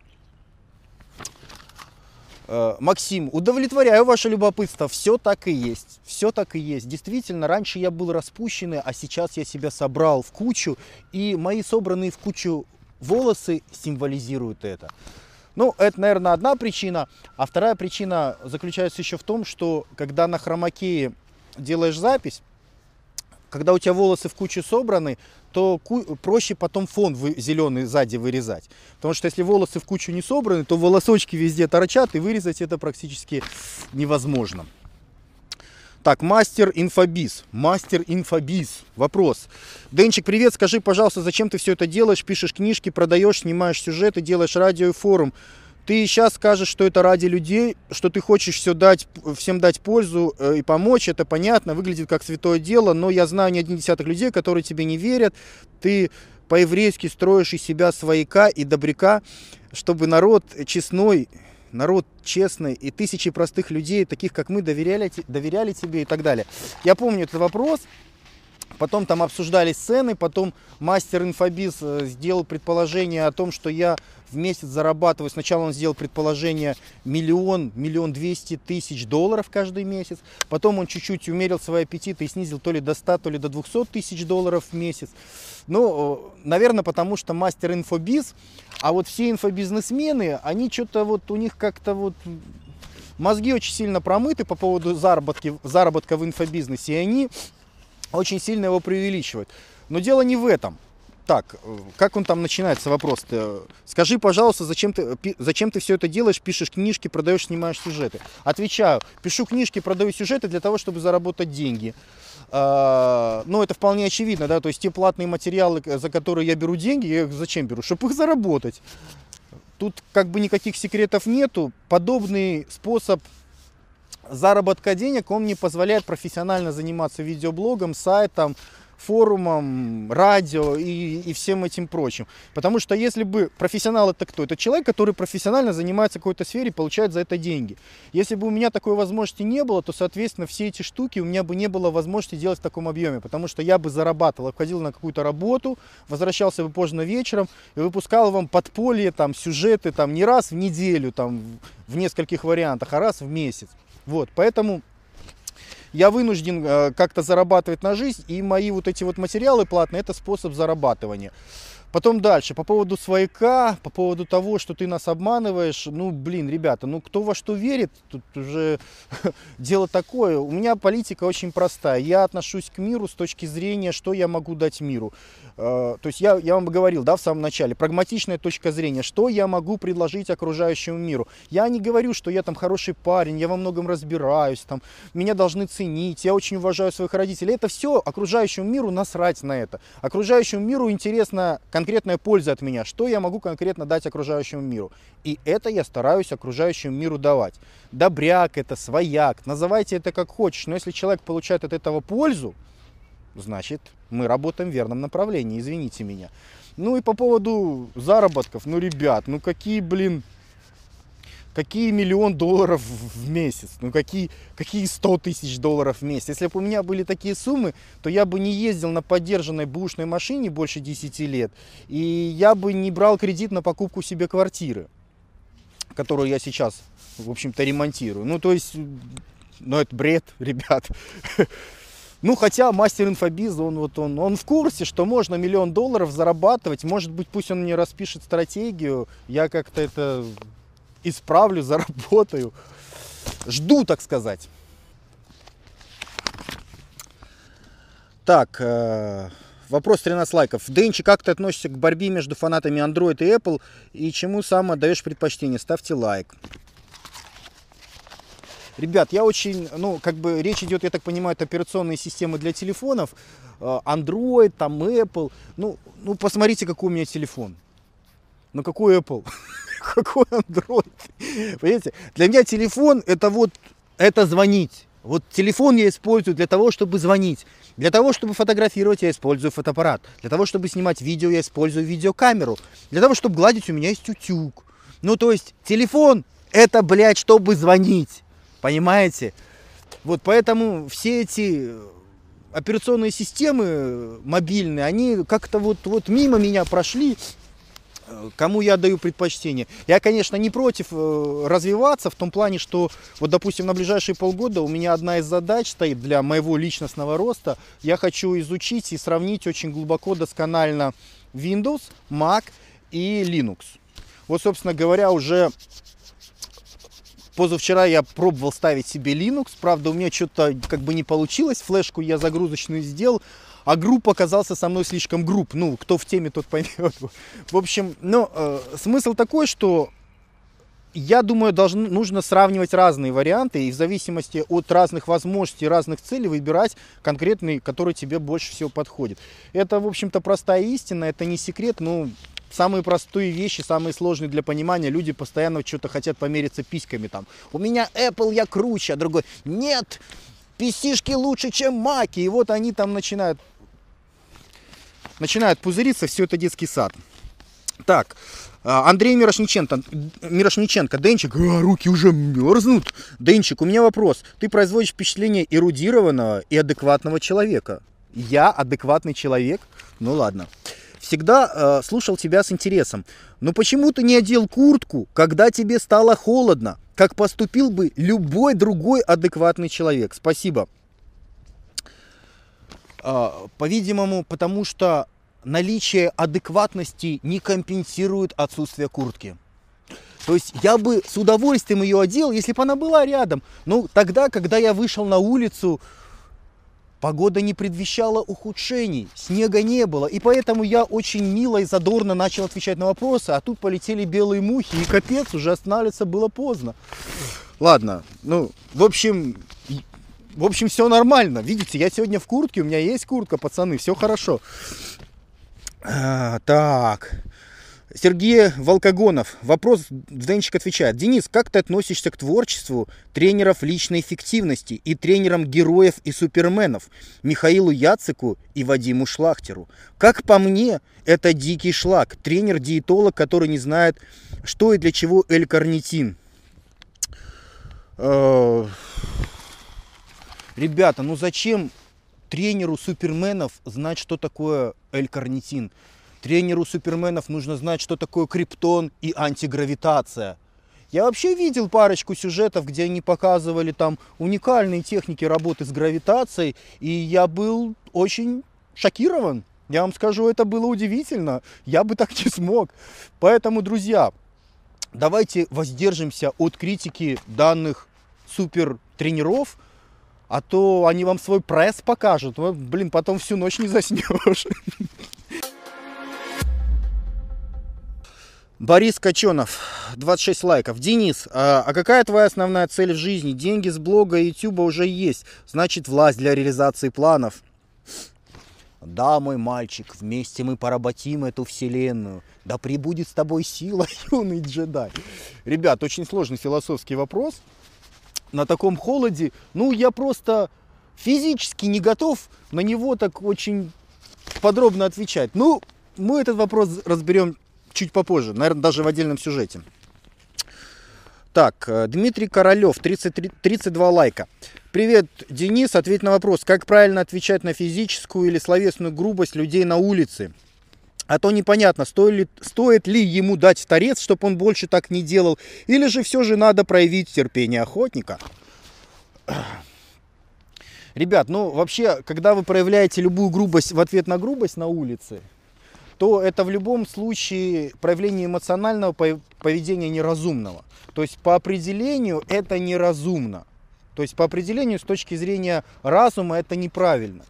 Э, Максим, удовлетворяю ваше любопытство. Все так и есть. Все так и есть. Действительно, раньше я был распущенный, а сейчас я себя собрал в кучу. И мои собранные в кучу волосы символизируют это. Ну, это, наверное, одна причина. А вторая причина заключается еще в том, что когда на хромакее делаешь запись, когда у тебя волосы в кучу собраны, то проще потом фон зеленый сзади вырезать. Потому что если волосы в кучу не собраны, то волосочки везде торчат, и вырезать это практически невозможно. Так, мастер инфобиз. Мастер инфобиз. Вопрос. Денчик, привет. Скажи, пожалуйста, зачем ты все это делаешь? Пишешь книжки, продаешь, снимаешь сюжеты, делаешь радио и форум. Ты сейчас скажешь, что это ради людей, что ты хочешь все дать, всем дать пользу э, и помочь, это понятно, выглядит как святое дело, но я знаю не один десяток людей, которые тебе не верят. Ты по-еврейски строишь из себя свояка и добряка, чтобы народ честной, народ честный, и тысячи простых людей, таких как мы, доверяли, доверяли тебе и так далее. Я помню этот вопрос, Потом там обсуждались цены, потом мастер инфобиз э, сделал предположение о том, что я в месяц зарабатываю. Сначала он сделал предположение миллион, миллион двести тысяч долларов каждый месяц. Потом он чуть-чуть умерил свои аппетиты и снизил то ли до 100, то ли до 200 тысяч долларов в месяц. Ну, наверное, потому что мастер инфобиз, а вот все инфобизнесмены, они что-то вот у них как-то вот мозги очень сильно промыты по поводу заработки, заработка в инфобизнесе, и они очень сильно его преувеличивают. Но дело не в этом. Так, э, как он там начинается вопрос-то? Скажи, пожалуйста, зачем ты, зачем ты все это делаешь, пишешь книжки, продаешь, снимаешь сюжеты? Отвечаю, пишу книжки, продаю сюжеты для того, чтобы заработать деньги. А, ну, это вполне очевидно, да, то есть те платные материалы, за которые я беру деньги, я их зачем беру? Чтобы их заработать. Тут как бы никаких секретов нету. Подобный способ заработка денег, он мне позволяет профессионально заниматься видеоблогом, сайтом, форумом, радио и, и всем этим прочим. Потому что если бы профессионал это кто? Это человек, который профессионально занимается какой-то сфере и получает за это деньги. Если бы у меня такой возможности не было, то, соответственно, все эти штуки у меня бы не было возможности делать в таком объеме. Потому что я бы зарабатывал, входил на какую-то работу, возвращался бы поздно вечером и выпускал вам подполье, там, сюжеты, там, не раз в неделю, там, в нескольких вариантах, а раз в месяц. Вот, поэтому я вынужден э, как-то зарабатывать на жизнь, и мои вот эти вот материалы платные, это способ зарабатывания. Потом дальше, по поводу свояка, по поводу того, что ты нас обманываешь, ну, блин, ребята, ну, кто во что верит, тут уже дело такое. У меня политика очень простая. Я отношусь к миру с точки зрения, что я могу дать миру. Э, то есть я, я вам говорил, да, в самом начале, прагматичная точка зрения, что я могу предложить окружающему миру. Я не говорю, что я там хороший парень, я во многом разбираюсь, там, меня должны ценить, я очень уважаю своих родителей. Это все окружающему миру насрать на это. Окружающему миру интересна конкретная польза от меня, что я могу конкретно дать окружающему миру. И это я стараюсь окружающему миру давать. Добряк это, свояк, называйте это как хочешь, но если человек получает от этого пользу, значит, мы работаем в верном направлении, извините меня. Ну и по поводу заработков, ну, ребят, ну какие, блин, какие миллион долларов в месяц, ну какие, какие 100 тысяч долларов в месяц. Если бы у меня были такие суммы, то я бы не ездил на поддержанной бушной машине больше 10 лет, и я бы не брал кредит на покупку себе квартиры, которую я сейчас, в общем-то, ремонтирую. Ну, то есть, ну это бред, ребят. Ну, хотя мастер инфобиза, он вот он, он в курсе, что можно миллион долларов зарабатывать. Может быть, пусть он мне распишет стратегию, я как-то это исправлю, заработаю. Жду, так сказать. Так, э, вопрос 13 лайков. Денчи, как ты относишься к борьбе между фанатами Android и Apple? И чему сам отдаешь предпочтение? Ставьте лайк. Ребят, я очень, ну, как бы речь идет, я так понимаю, это операционные системы для телефонов, э, Android, там Apple. Ну, ну посмотрите, какой у меня телефон. Ну, какой Apple? какой Android? Понимаете? Для меня телефон это вот, это звонить. Вот телефон я использую для того, чтобы звонить. Для того, чтобы фотографировать, я использую фотоаппарат. Для того, чтобы снимать видео, я использую видеокамеру. Для того, чтобы гладить, у меня есть утюг. Ну, то есть, телефон это, блядь, чтобы звонить. Понимаете? Вот поэтому все эти операционные системы мобильные, они как-то вот, вот мимо меня прошли, кому я даю предпочтение. Я, конечно, не против э, развиваться в том плане, что, вот, допустим, на ближайшие полгода у меня одна из задач стоит для моего личностного роста. Я хочу изучить и сравнить очень глубоко, досконально Windows, Mac и Linux. Вот, собственно говоря, уже Позавчера я пробовал ставить себе Linux, правда у меня что-то как бы не получилось, флешку я загрузочную сделал, а групп оказался со мной слишком групп. Ну, кто в теме, тот поймет. В общем, ну, э, смысл такой, что я думаю, должно, нужно сравнивать разные варианты и в зависимости от разных возможностей, разных целей выбирать конкретный, который тебе больше всего подходит. Это, в общем-то, простая истина, это не секрет, но самые простые вещи, самые сложные для понимания. Люди постоянно что-то хотят помериться письками там. У меня Apple, я круче, а другой, нет, писишки лучше, чем маки. И вот они там начинают, начинают пузыриться, все это детский сад. Так, а, Андрей Мирошниченко, Мирошниченко, Денчик, а, руки уже мерзнут. Денчик, у меня вопрос. Ты производишь впечатление эрудированного и адекватного человека. Я адекватный человек? Ну ладно. Всегда э, слушал тебя с интересом. Но почему ты не одел куртку, когда тебе стало холодно? Как поступил бы любой другой адекватный человек? Спасибо. Э, по-видимому, потому что наличие адекватности не компенсирует отсутствие куртки. То есть я бы с удовольствием ее одел, если бы она была рядом. Но тогда, когда я вышел на улицу, погода не предвещала ухудшений, снега не было. И поэтому я очень мило и задорно начал отвечать на вопросы, а тут полетели белые мухи, и капец, уже останавливаться было поздно. Ладно, ну, в общем, в общем, все нормально. Видите, я сегодня в куртке, у меня есть куртка, пацаны, все хорошо. А, так. Сергей Волкогонов. Вопрос Денчик отвечает. Денис, как ты относишься к творчеству тренеров личной эффективности и тренерам героев и суперменов Михаилу Яцику и Вадиму Шлахтеру? Как по мне, это дикий шлак. Тренер-диетолог, который не знает, что и для чего L-карнитин. Ребята, ну зачем тренеру суперменов знать, что такое L-карнитин? Тренеру суперменов нужно знать, что такое криптон и антигравитация. Я вообще видел парочку сюжетов, где они показывали там уникальные техники работы с гравитацией, и я был очень шокирован. Я вам скажу, это было удивительно. Я бы так не смог. Поэтому, друзья, давайте воздержимся от критики данных супер тренеров, а то они вам свой пресс покажут. Блин, потом всю ночь не заснешь. Борис Каченов, 26 лайков. Денис, а, а какая твоя основная цель в жизни? Деньги с блога и ютуба уже есть. Значит, власть для реализации планов. Да, мой мальчик, вместе мы поработим эту вселенную. Да прибудет с тобой сила, юный джедай. Ребят, очень сложный философский вопрос. На таком холоде, ну, я просто физически не готов на него так очень подробно отвечать. Ну, мы этот вопрос разберем чуть попозже, наверное, даже в отдельном сюжете. Так, э, Дмитрий Королев, 33, 32 лайка. Привет, Денис. Ответь на вопрос, как правильно отвечать на физическую или словесную грубость людей на улице? А то непонятно, стоит ли, стоит ли ему дать торец, чтобы он больше так не делал, или же все же надо проявить терпение охотника. Ребят, ну вообще, когда вы проявляете любую грубость в ответ на грубость на улице, то это в любом случае проявление эмоционального поведения неразумного. То есть по определению это неразумно. То есть по определению с точки зрения разума это неправильно.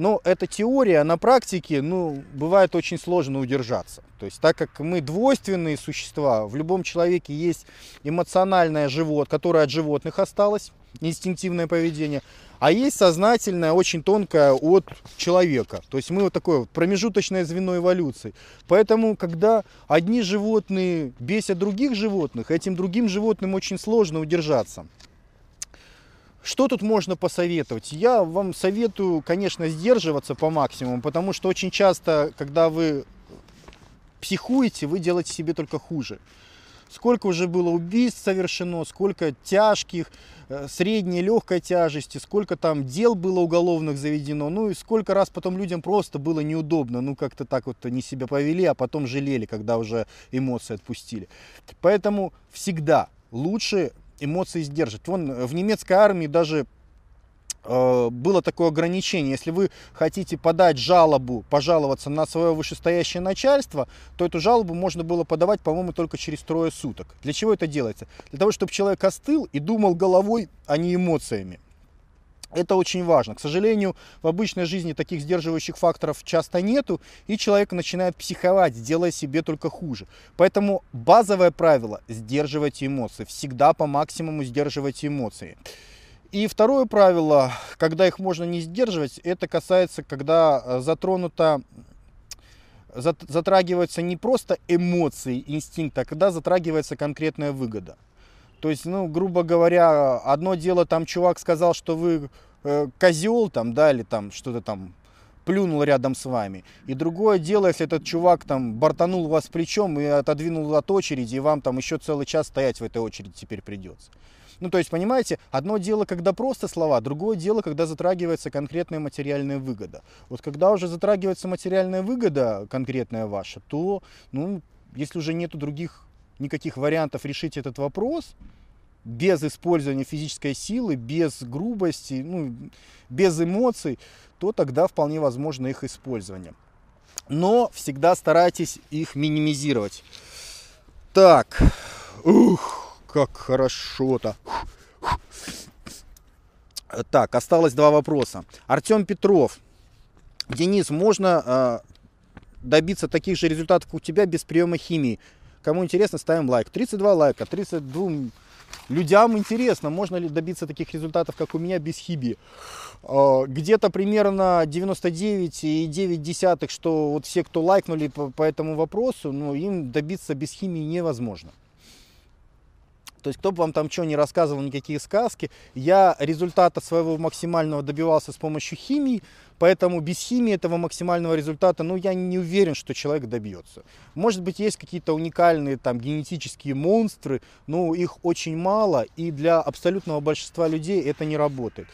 Но эта теория, на практике, ну, бывает очень сложно удержаться. То есть так как мы двойственные существа, в любом человеке есть эмоциональное живот, которое от животных осталось, инстинктивное поведение, а есть сознательное, очень тонкое от человека. То есть мы вот такое промежуточное звено эволюции. Поэтому, когда одни животные бесят других животных, этим другим животным очень сложно удержаться. Что тут можно посоветовать? Я вам советую, конечно, сдерживаться по максимуму, потому что очень часто, когда вы психуете, вы делаете себе только хуже. Сколько уже было убийств совершено, сколько тяжких, Э, средней, легкой тяжести, сколько там дел было уголовных заведено, ну и сколько раз потом людям просто было неудобно, ну как-то так вот они себя повели, а потом жалели, когда уже эмоции отпустили. Поэтому всегда лучше эмоции сдержать. Вон в немецкой армии даже Э, было такое ограничение. Если вы хотите подать жалобу, пожаловаться на свое вышестоящее начальство, то эту жалобу можно было подавать, по-моему, только через трое суток. Для чего это делается? Для того, чтобы человек остыл и думал головой, а не эмоциями. Это очень важно. К сожалению, в обычной жизни таких сдерживающих факторов часто нету, и человек начинает психовать, делая себе только хуже. Поэтому базовое правило – сдерживайте эмоции. Всегда по максимуму сдерживайте эмоции. И второе правило, когда их можно не сдерживать, это касается, когда э, затронута затрагиваются не просто эмоции, инстинкты, а когда затрагивается конкретная выгода. То есть, ну, грубо говоря, одно дело, там чувак сказал, что вы э, козел, там, да, или там что-то там плюнул рядом с вами. И другое дело, если этот чувак там бортанул вас плечом и отодвинул от очереди, и вам там еще целый час стоять в этой очереди теперь придется. Ну, то есть, понимаете, одно дело, когда просто слова, другое дело, когда затрагивается конкретная материальная выгода. Вот когда уже затрагивается материальная выгода конкретная ваша, то, ну, если уже нету других никаких вариантов решить этот вопрос, без использования физической силы, без грубости, ну, без эмоций, то тогда вполне возможно их использование. Но всегда старайтесь их минимизировать. Так, ух, как хорошо-то. Так, осталось два вопроса. Артем Петров. Денис, можно э, добиться таких же результатов, как у тебя, без приема химии? Кому интересно, ставим лайк. 32 лайка, 32 людям интересно, можно ли добиться таких результатов, как у меня, без химии. А, где-то примерно 99,9, что вот все, кто лайкнули по, по этому вопросу, ну, им добиться без химии невозможно. То есть, кто бы вам там что не рассказывал, никакие сказки, я результата своего максимального добивался с помощью химии, поэтому без химии этого максимального результата, ну, я не уверен, что человек добьется. Может быть, есть какие-то уникальные там генетические монстры, но их очень мало, и для абсолютного большинства людей это не работает.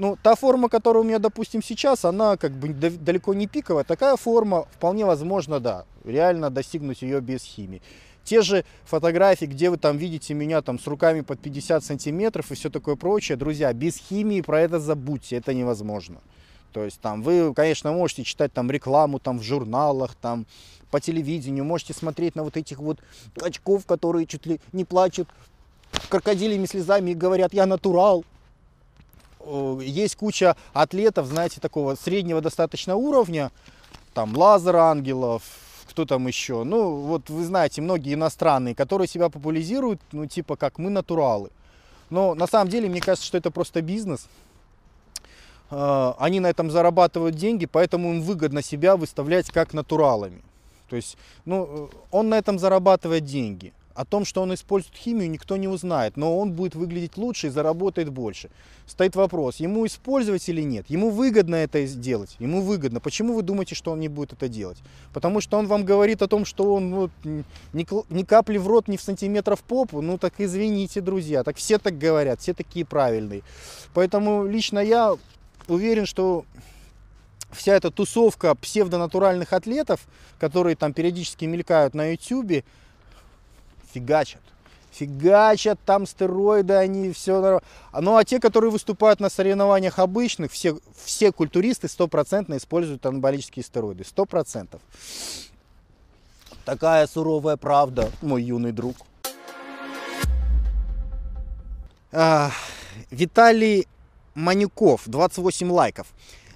Ну, та форма, которая у меня, допустим, сейчас, она как бы далеко не пиковая. Такая форма, вполне возможно, да, реально достигнуть ее без химии. Те же фотографии, где вы там видите меня там с руками под 50 сантиметров и все такое прочее, друзья, без химии про это забудьте, это невозможно. То есть там вы, конечно, можете читать там рекламу там в журналах, там по телевидению, можете смотреть на вот этих вот очков, которые чуть ли не плачут крокодилями слезами и говорят, я натурал. Есть куча атлетов, знаете, такого среднего достаточно уровня, там Лазер Ангелов, кто там еще. Ну, вот вы знаете, многие иностранные, которые себя популяризируют, ну, типа, как мы натуралы. Но на самом деле, мне кажется, что это просто бизнес. А, они на этом зарабатывают деньги, поэтому им выгодно себя выставлять как натуралами. То есть, ну, он на этом зарабатывает деньги. О том, что он использует химию, никто не узнает, но он будет выглядеть лучше и заработает больше. Стоит вопрос, ему использовать или нет? Ему выгодно это сделать, ему выгодно. Почему вы думаете, что он не будет это делать? Потому что он вам говорит о том, что он вот, ни, ни капли в рот, ни в сантиметр в попу. Ну так извините, друзья, так все так говорят, все такие правильные. Поэтому лично я уверен, что вся эта тусовка псевдонатуральных атлетов, которые там периодически мелькают на YouTube, фигачат. Фигачат, там стероиды, они все. Ну а те, которые выступают на соревнованиях обычных, все, все культуристы стопроцентно используют анаболические стероиды. Сто процентов. Такая суровая правда, мой юный друг. А, Виталий Манюков, 28 лайков.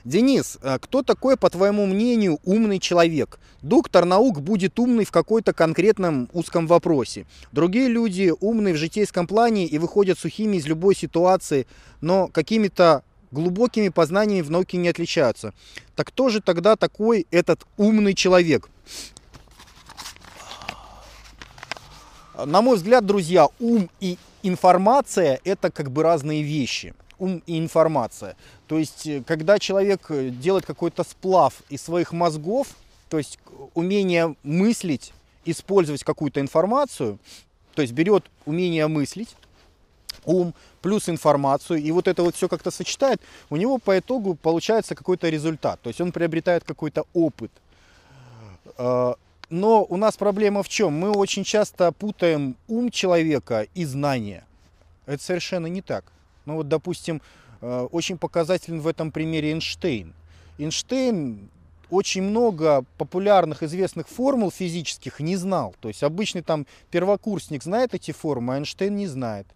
Денис, э, кто такой, по твоему мнению, умный человек? Доктор наук будет умный в какой-то конкретном узком вопросе. Другие люди умные в житейском плане и выходят сухими из любой ситуации, но какими-то глубокими познаниями в науке не отличаются. Так кто же тогда такой этот умный человек? На мой взгляд, друзья, ум и информация это как бы разные вещи ум и информация. То есть, э, когда человек э, делает какой-то сплав из своих мозгов, то есть умение мыслить, использовать какую-то информацию, то есть берет умение мыслить, ум плюс информацию, и вот это вот все как-то сочетает, у него по итогу получается какой-то результат, то есть он приобретает какой-то опыт. Э, но у нас проблема в чем? Мы очень часто путаем ум человека и знания. Это совершенно не так. Ну вот, допустим, э, очень показателен в этом примере Эйнштейн. Эйнштейн очень много популярных известных формул физических не знал. То есть обычный там первокурсник знает эти формы, а Эйнштейн не знает.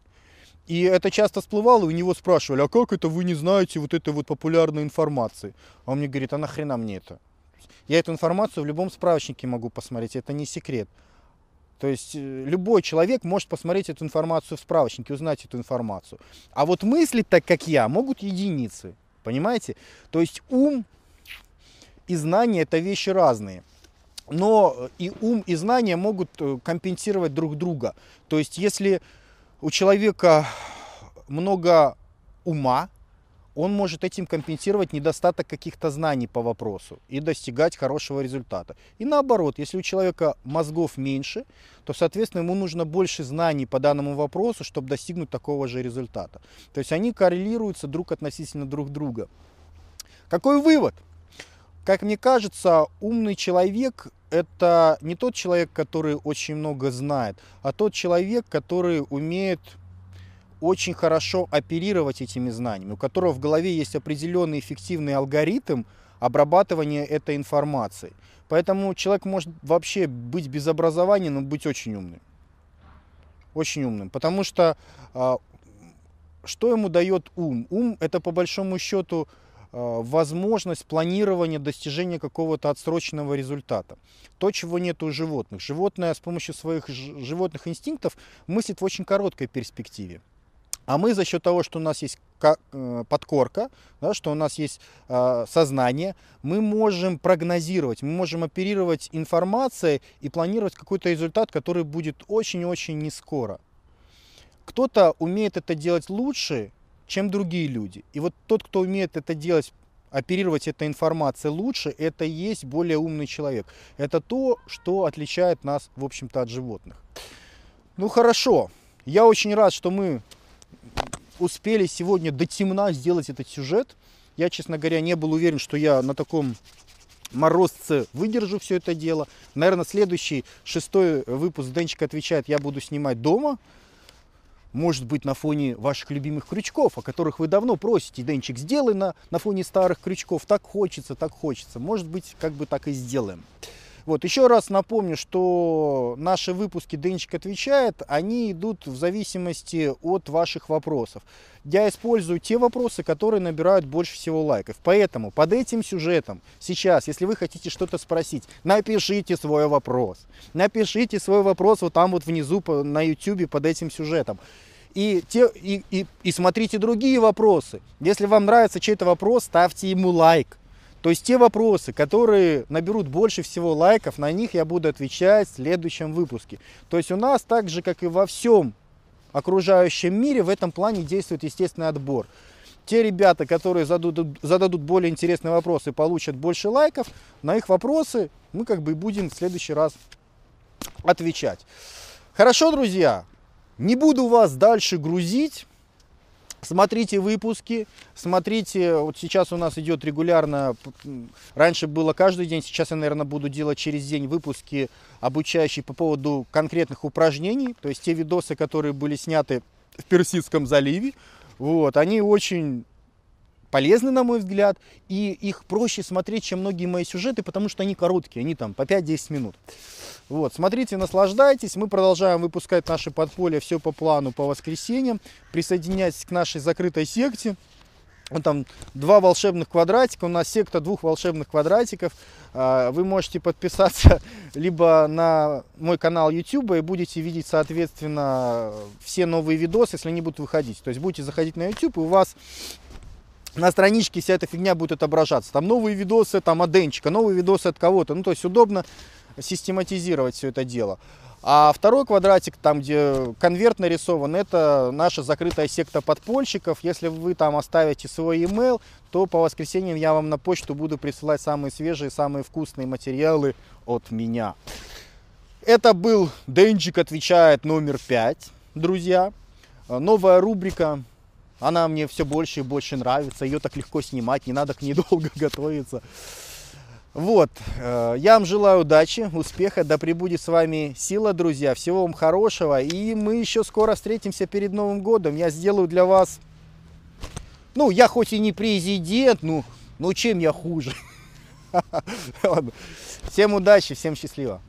И это часто всплывало, и у него спрашивали, а как это вы не знаете вот этой вот популярной информации? А он мне говорит, а нахрена мне это? Я эту информацию в любом справочнике могу посмотреть, это не секрет. То есть э, любой человек может посмотреть эту информацию в справочнике, узнать эту информацию. А вот мыслить так, как я, могут единицы. Понимаете? То есть ум и знания это вещи разные. Но и ум, и знания могут э, компенсировать друг друга. То есть если у человека много ума, он может этим компенсировать недостаток каких-то знаний по вопросу и достигать хорошего результата. И наоборот, если у человека мозгов меньше, то, соответственно, ему нужно больше знаний по данному вопросу, чтобы достигнуть такого же результата. То есть они коррелируются друг относительно друг друга. Какой вывод? Как мне кажется, умный человек – это не тот человек, который очень много знает, а тот человек, который умеет очень хорошо оперировать этими знаниями, у которого в голове есть определенный эффективный алгоритм обрабатывания этой информации. Поэтому человек может вообще быть без образования, но быть очень умным. Очень умным. Потому что а, что ему дает ум? Ум это по большому счету а, возможность планирования достижения какого-то отсроченного результата. То, чего нет у животных. Животное с помощью своих животных инстинктов мыслит в очень короткой перспективе. А мы за счет того, что у нас есть э, подкорка, да, что у нас есть э, сознание, мы можем прогнозировать, мы можем оперировать информацией и планировать какой-то результат, который будет очень-очень не скоро. Кто-то умеет это делать лучше, чем другие люди. И вот тот, кто умеет это делать, оперировать этой информацией лучше, это и есть более умный человек. Это то, что отличает нас, в общем-то, от животных. Ну хорошо, я очень рад, что мы успели сегодня до темна сделать этот сюжет. Я, честно говоря, не был уверен, что я на таком морозце выдержу все это дело. Наверное, следующий, шестой выпуск Денчик отвечает, я буду снимать дома. Может быть, на фоне ваших любимых крючков, о которых вы давно просите. Денчик, сделай на, на фоне старых крючков. Так хочется, так хочется. Может быть, как бы так и сделаем. Вот, еще раз напомню, что наши выпуски Денчик отвечает, они идут в зависимости от ваших вопросов. Я использую те вопросы, которые набирают больше всего лайков. Поэтому под этим сюжетом сейчас, если вы хотите что-то спросить, напишите свой вопрос. Напишите свой вопрос вот там вот внизу на YouTube под этим сюжетом и, те, и, и, и смотрите другие вопросы. Если вам нравится чей-то вопрос, ставьте ему лайк. То есть те вопросы, которые наберут больше всего лайков, на них я буду отвечать в следующем выпуске. То есть у нас так же, как и во всем окружающем мире, в этом плане действует естественный отбор. Те ребята, которые зададут, зададут более интересные вопросы, получат больше лайков, на их вопросы мы как бы будем в следующий раз отвечать. Хорошо, друзья, не буду вас дальше грузить. Смотрите выпуски, смотрите, вот сейчас у нас идет регулярно, раньше было каждый день, сейчас я, наверное, буду делать через день выпуски, обучающие по поводу конкретных упражнений, то есть те видосы, которые были сняты в Персидском заливе, вот, они очень полезны, на мой взгляд, и их проще смотреть, чем многие мои сюжеты, потому что они короткие, они там по 5-10 минут. Вот, смотрите, наслаждайтесь. Мы продолжаем выпускать наши подполья все по плану по воскресеньям. Присоединяйтесь к нашей закрытой секте. Вот там два волшебных квадратика. У нас секта двух волшебных квадратиков. А, вы можете подписаться либо на мой канал YouTube и будете видеть, соответственно, все новые видосы, если они будут выходить. То есть будете заходить на YouTube, и у вас на страничке вся эта фигня будет отображаться. Там новые видосы там от Денчика, новые видосы от кого-то. Ну, то есть удобно систематизировать все это дело. А второй квадратик, там где конверт нарисован, это наша закрытая секта подпольщиков. Если вы там оставите свой email, то по воскресеньям я вам на почту буду присылать самые свежие, самые вкусные материалы от меня. Это был Денчик отвечает номер 5, друзья. Новая рубрика. Она мне все больше и больше нравится. Ее так легко снимать, не надо к ней долго готовиться. Вот, э, я вам желаю удачи, успеха, да пребудет с вами сила, друзья, всего вам хорошего, и мы еще скоро встретимся перед Новым годом, я сделаю для вас, ну, я хоть и не президент, ну, ну чем я хуже? Всем удачи, всем счастливо.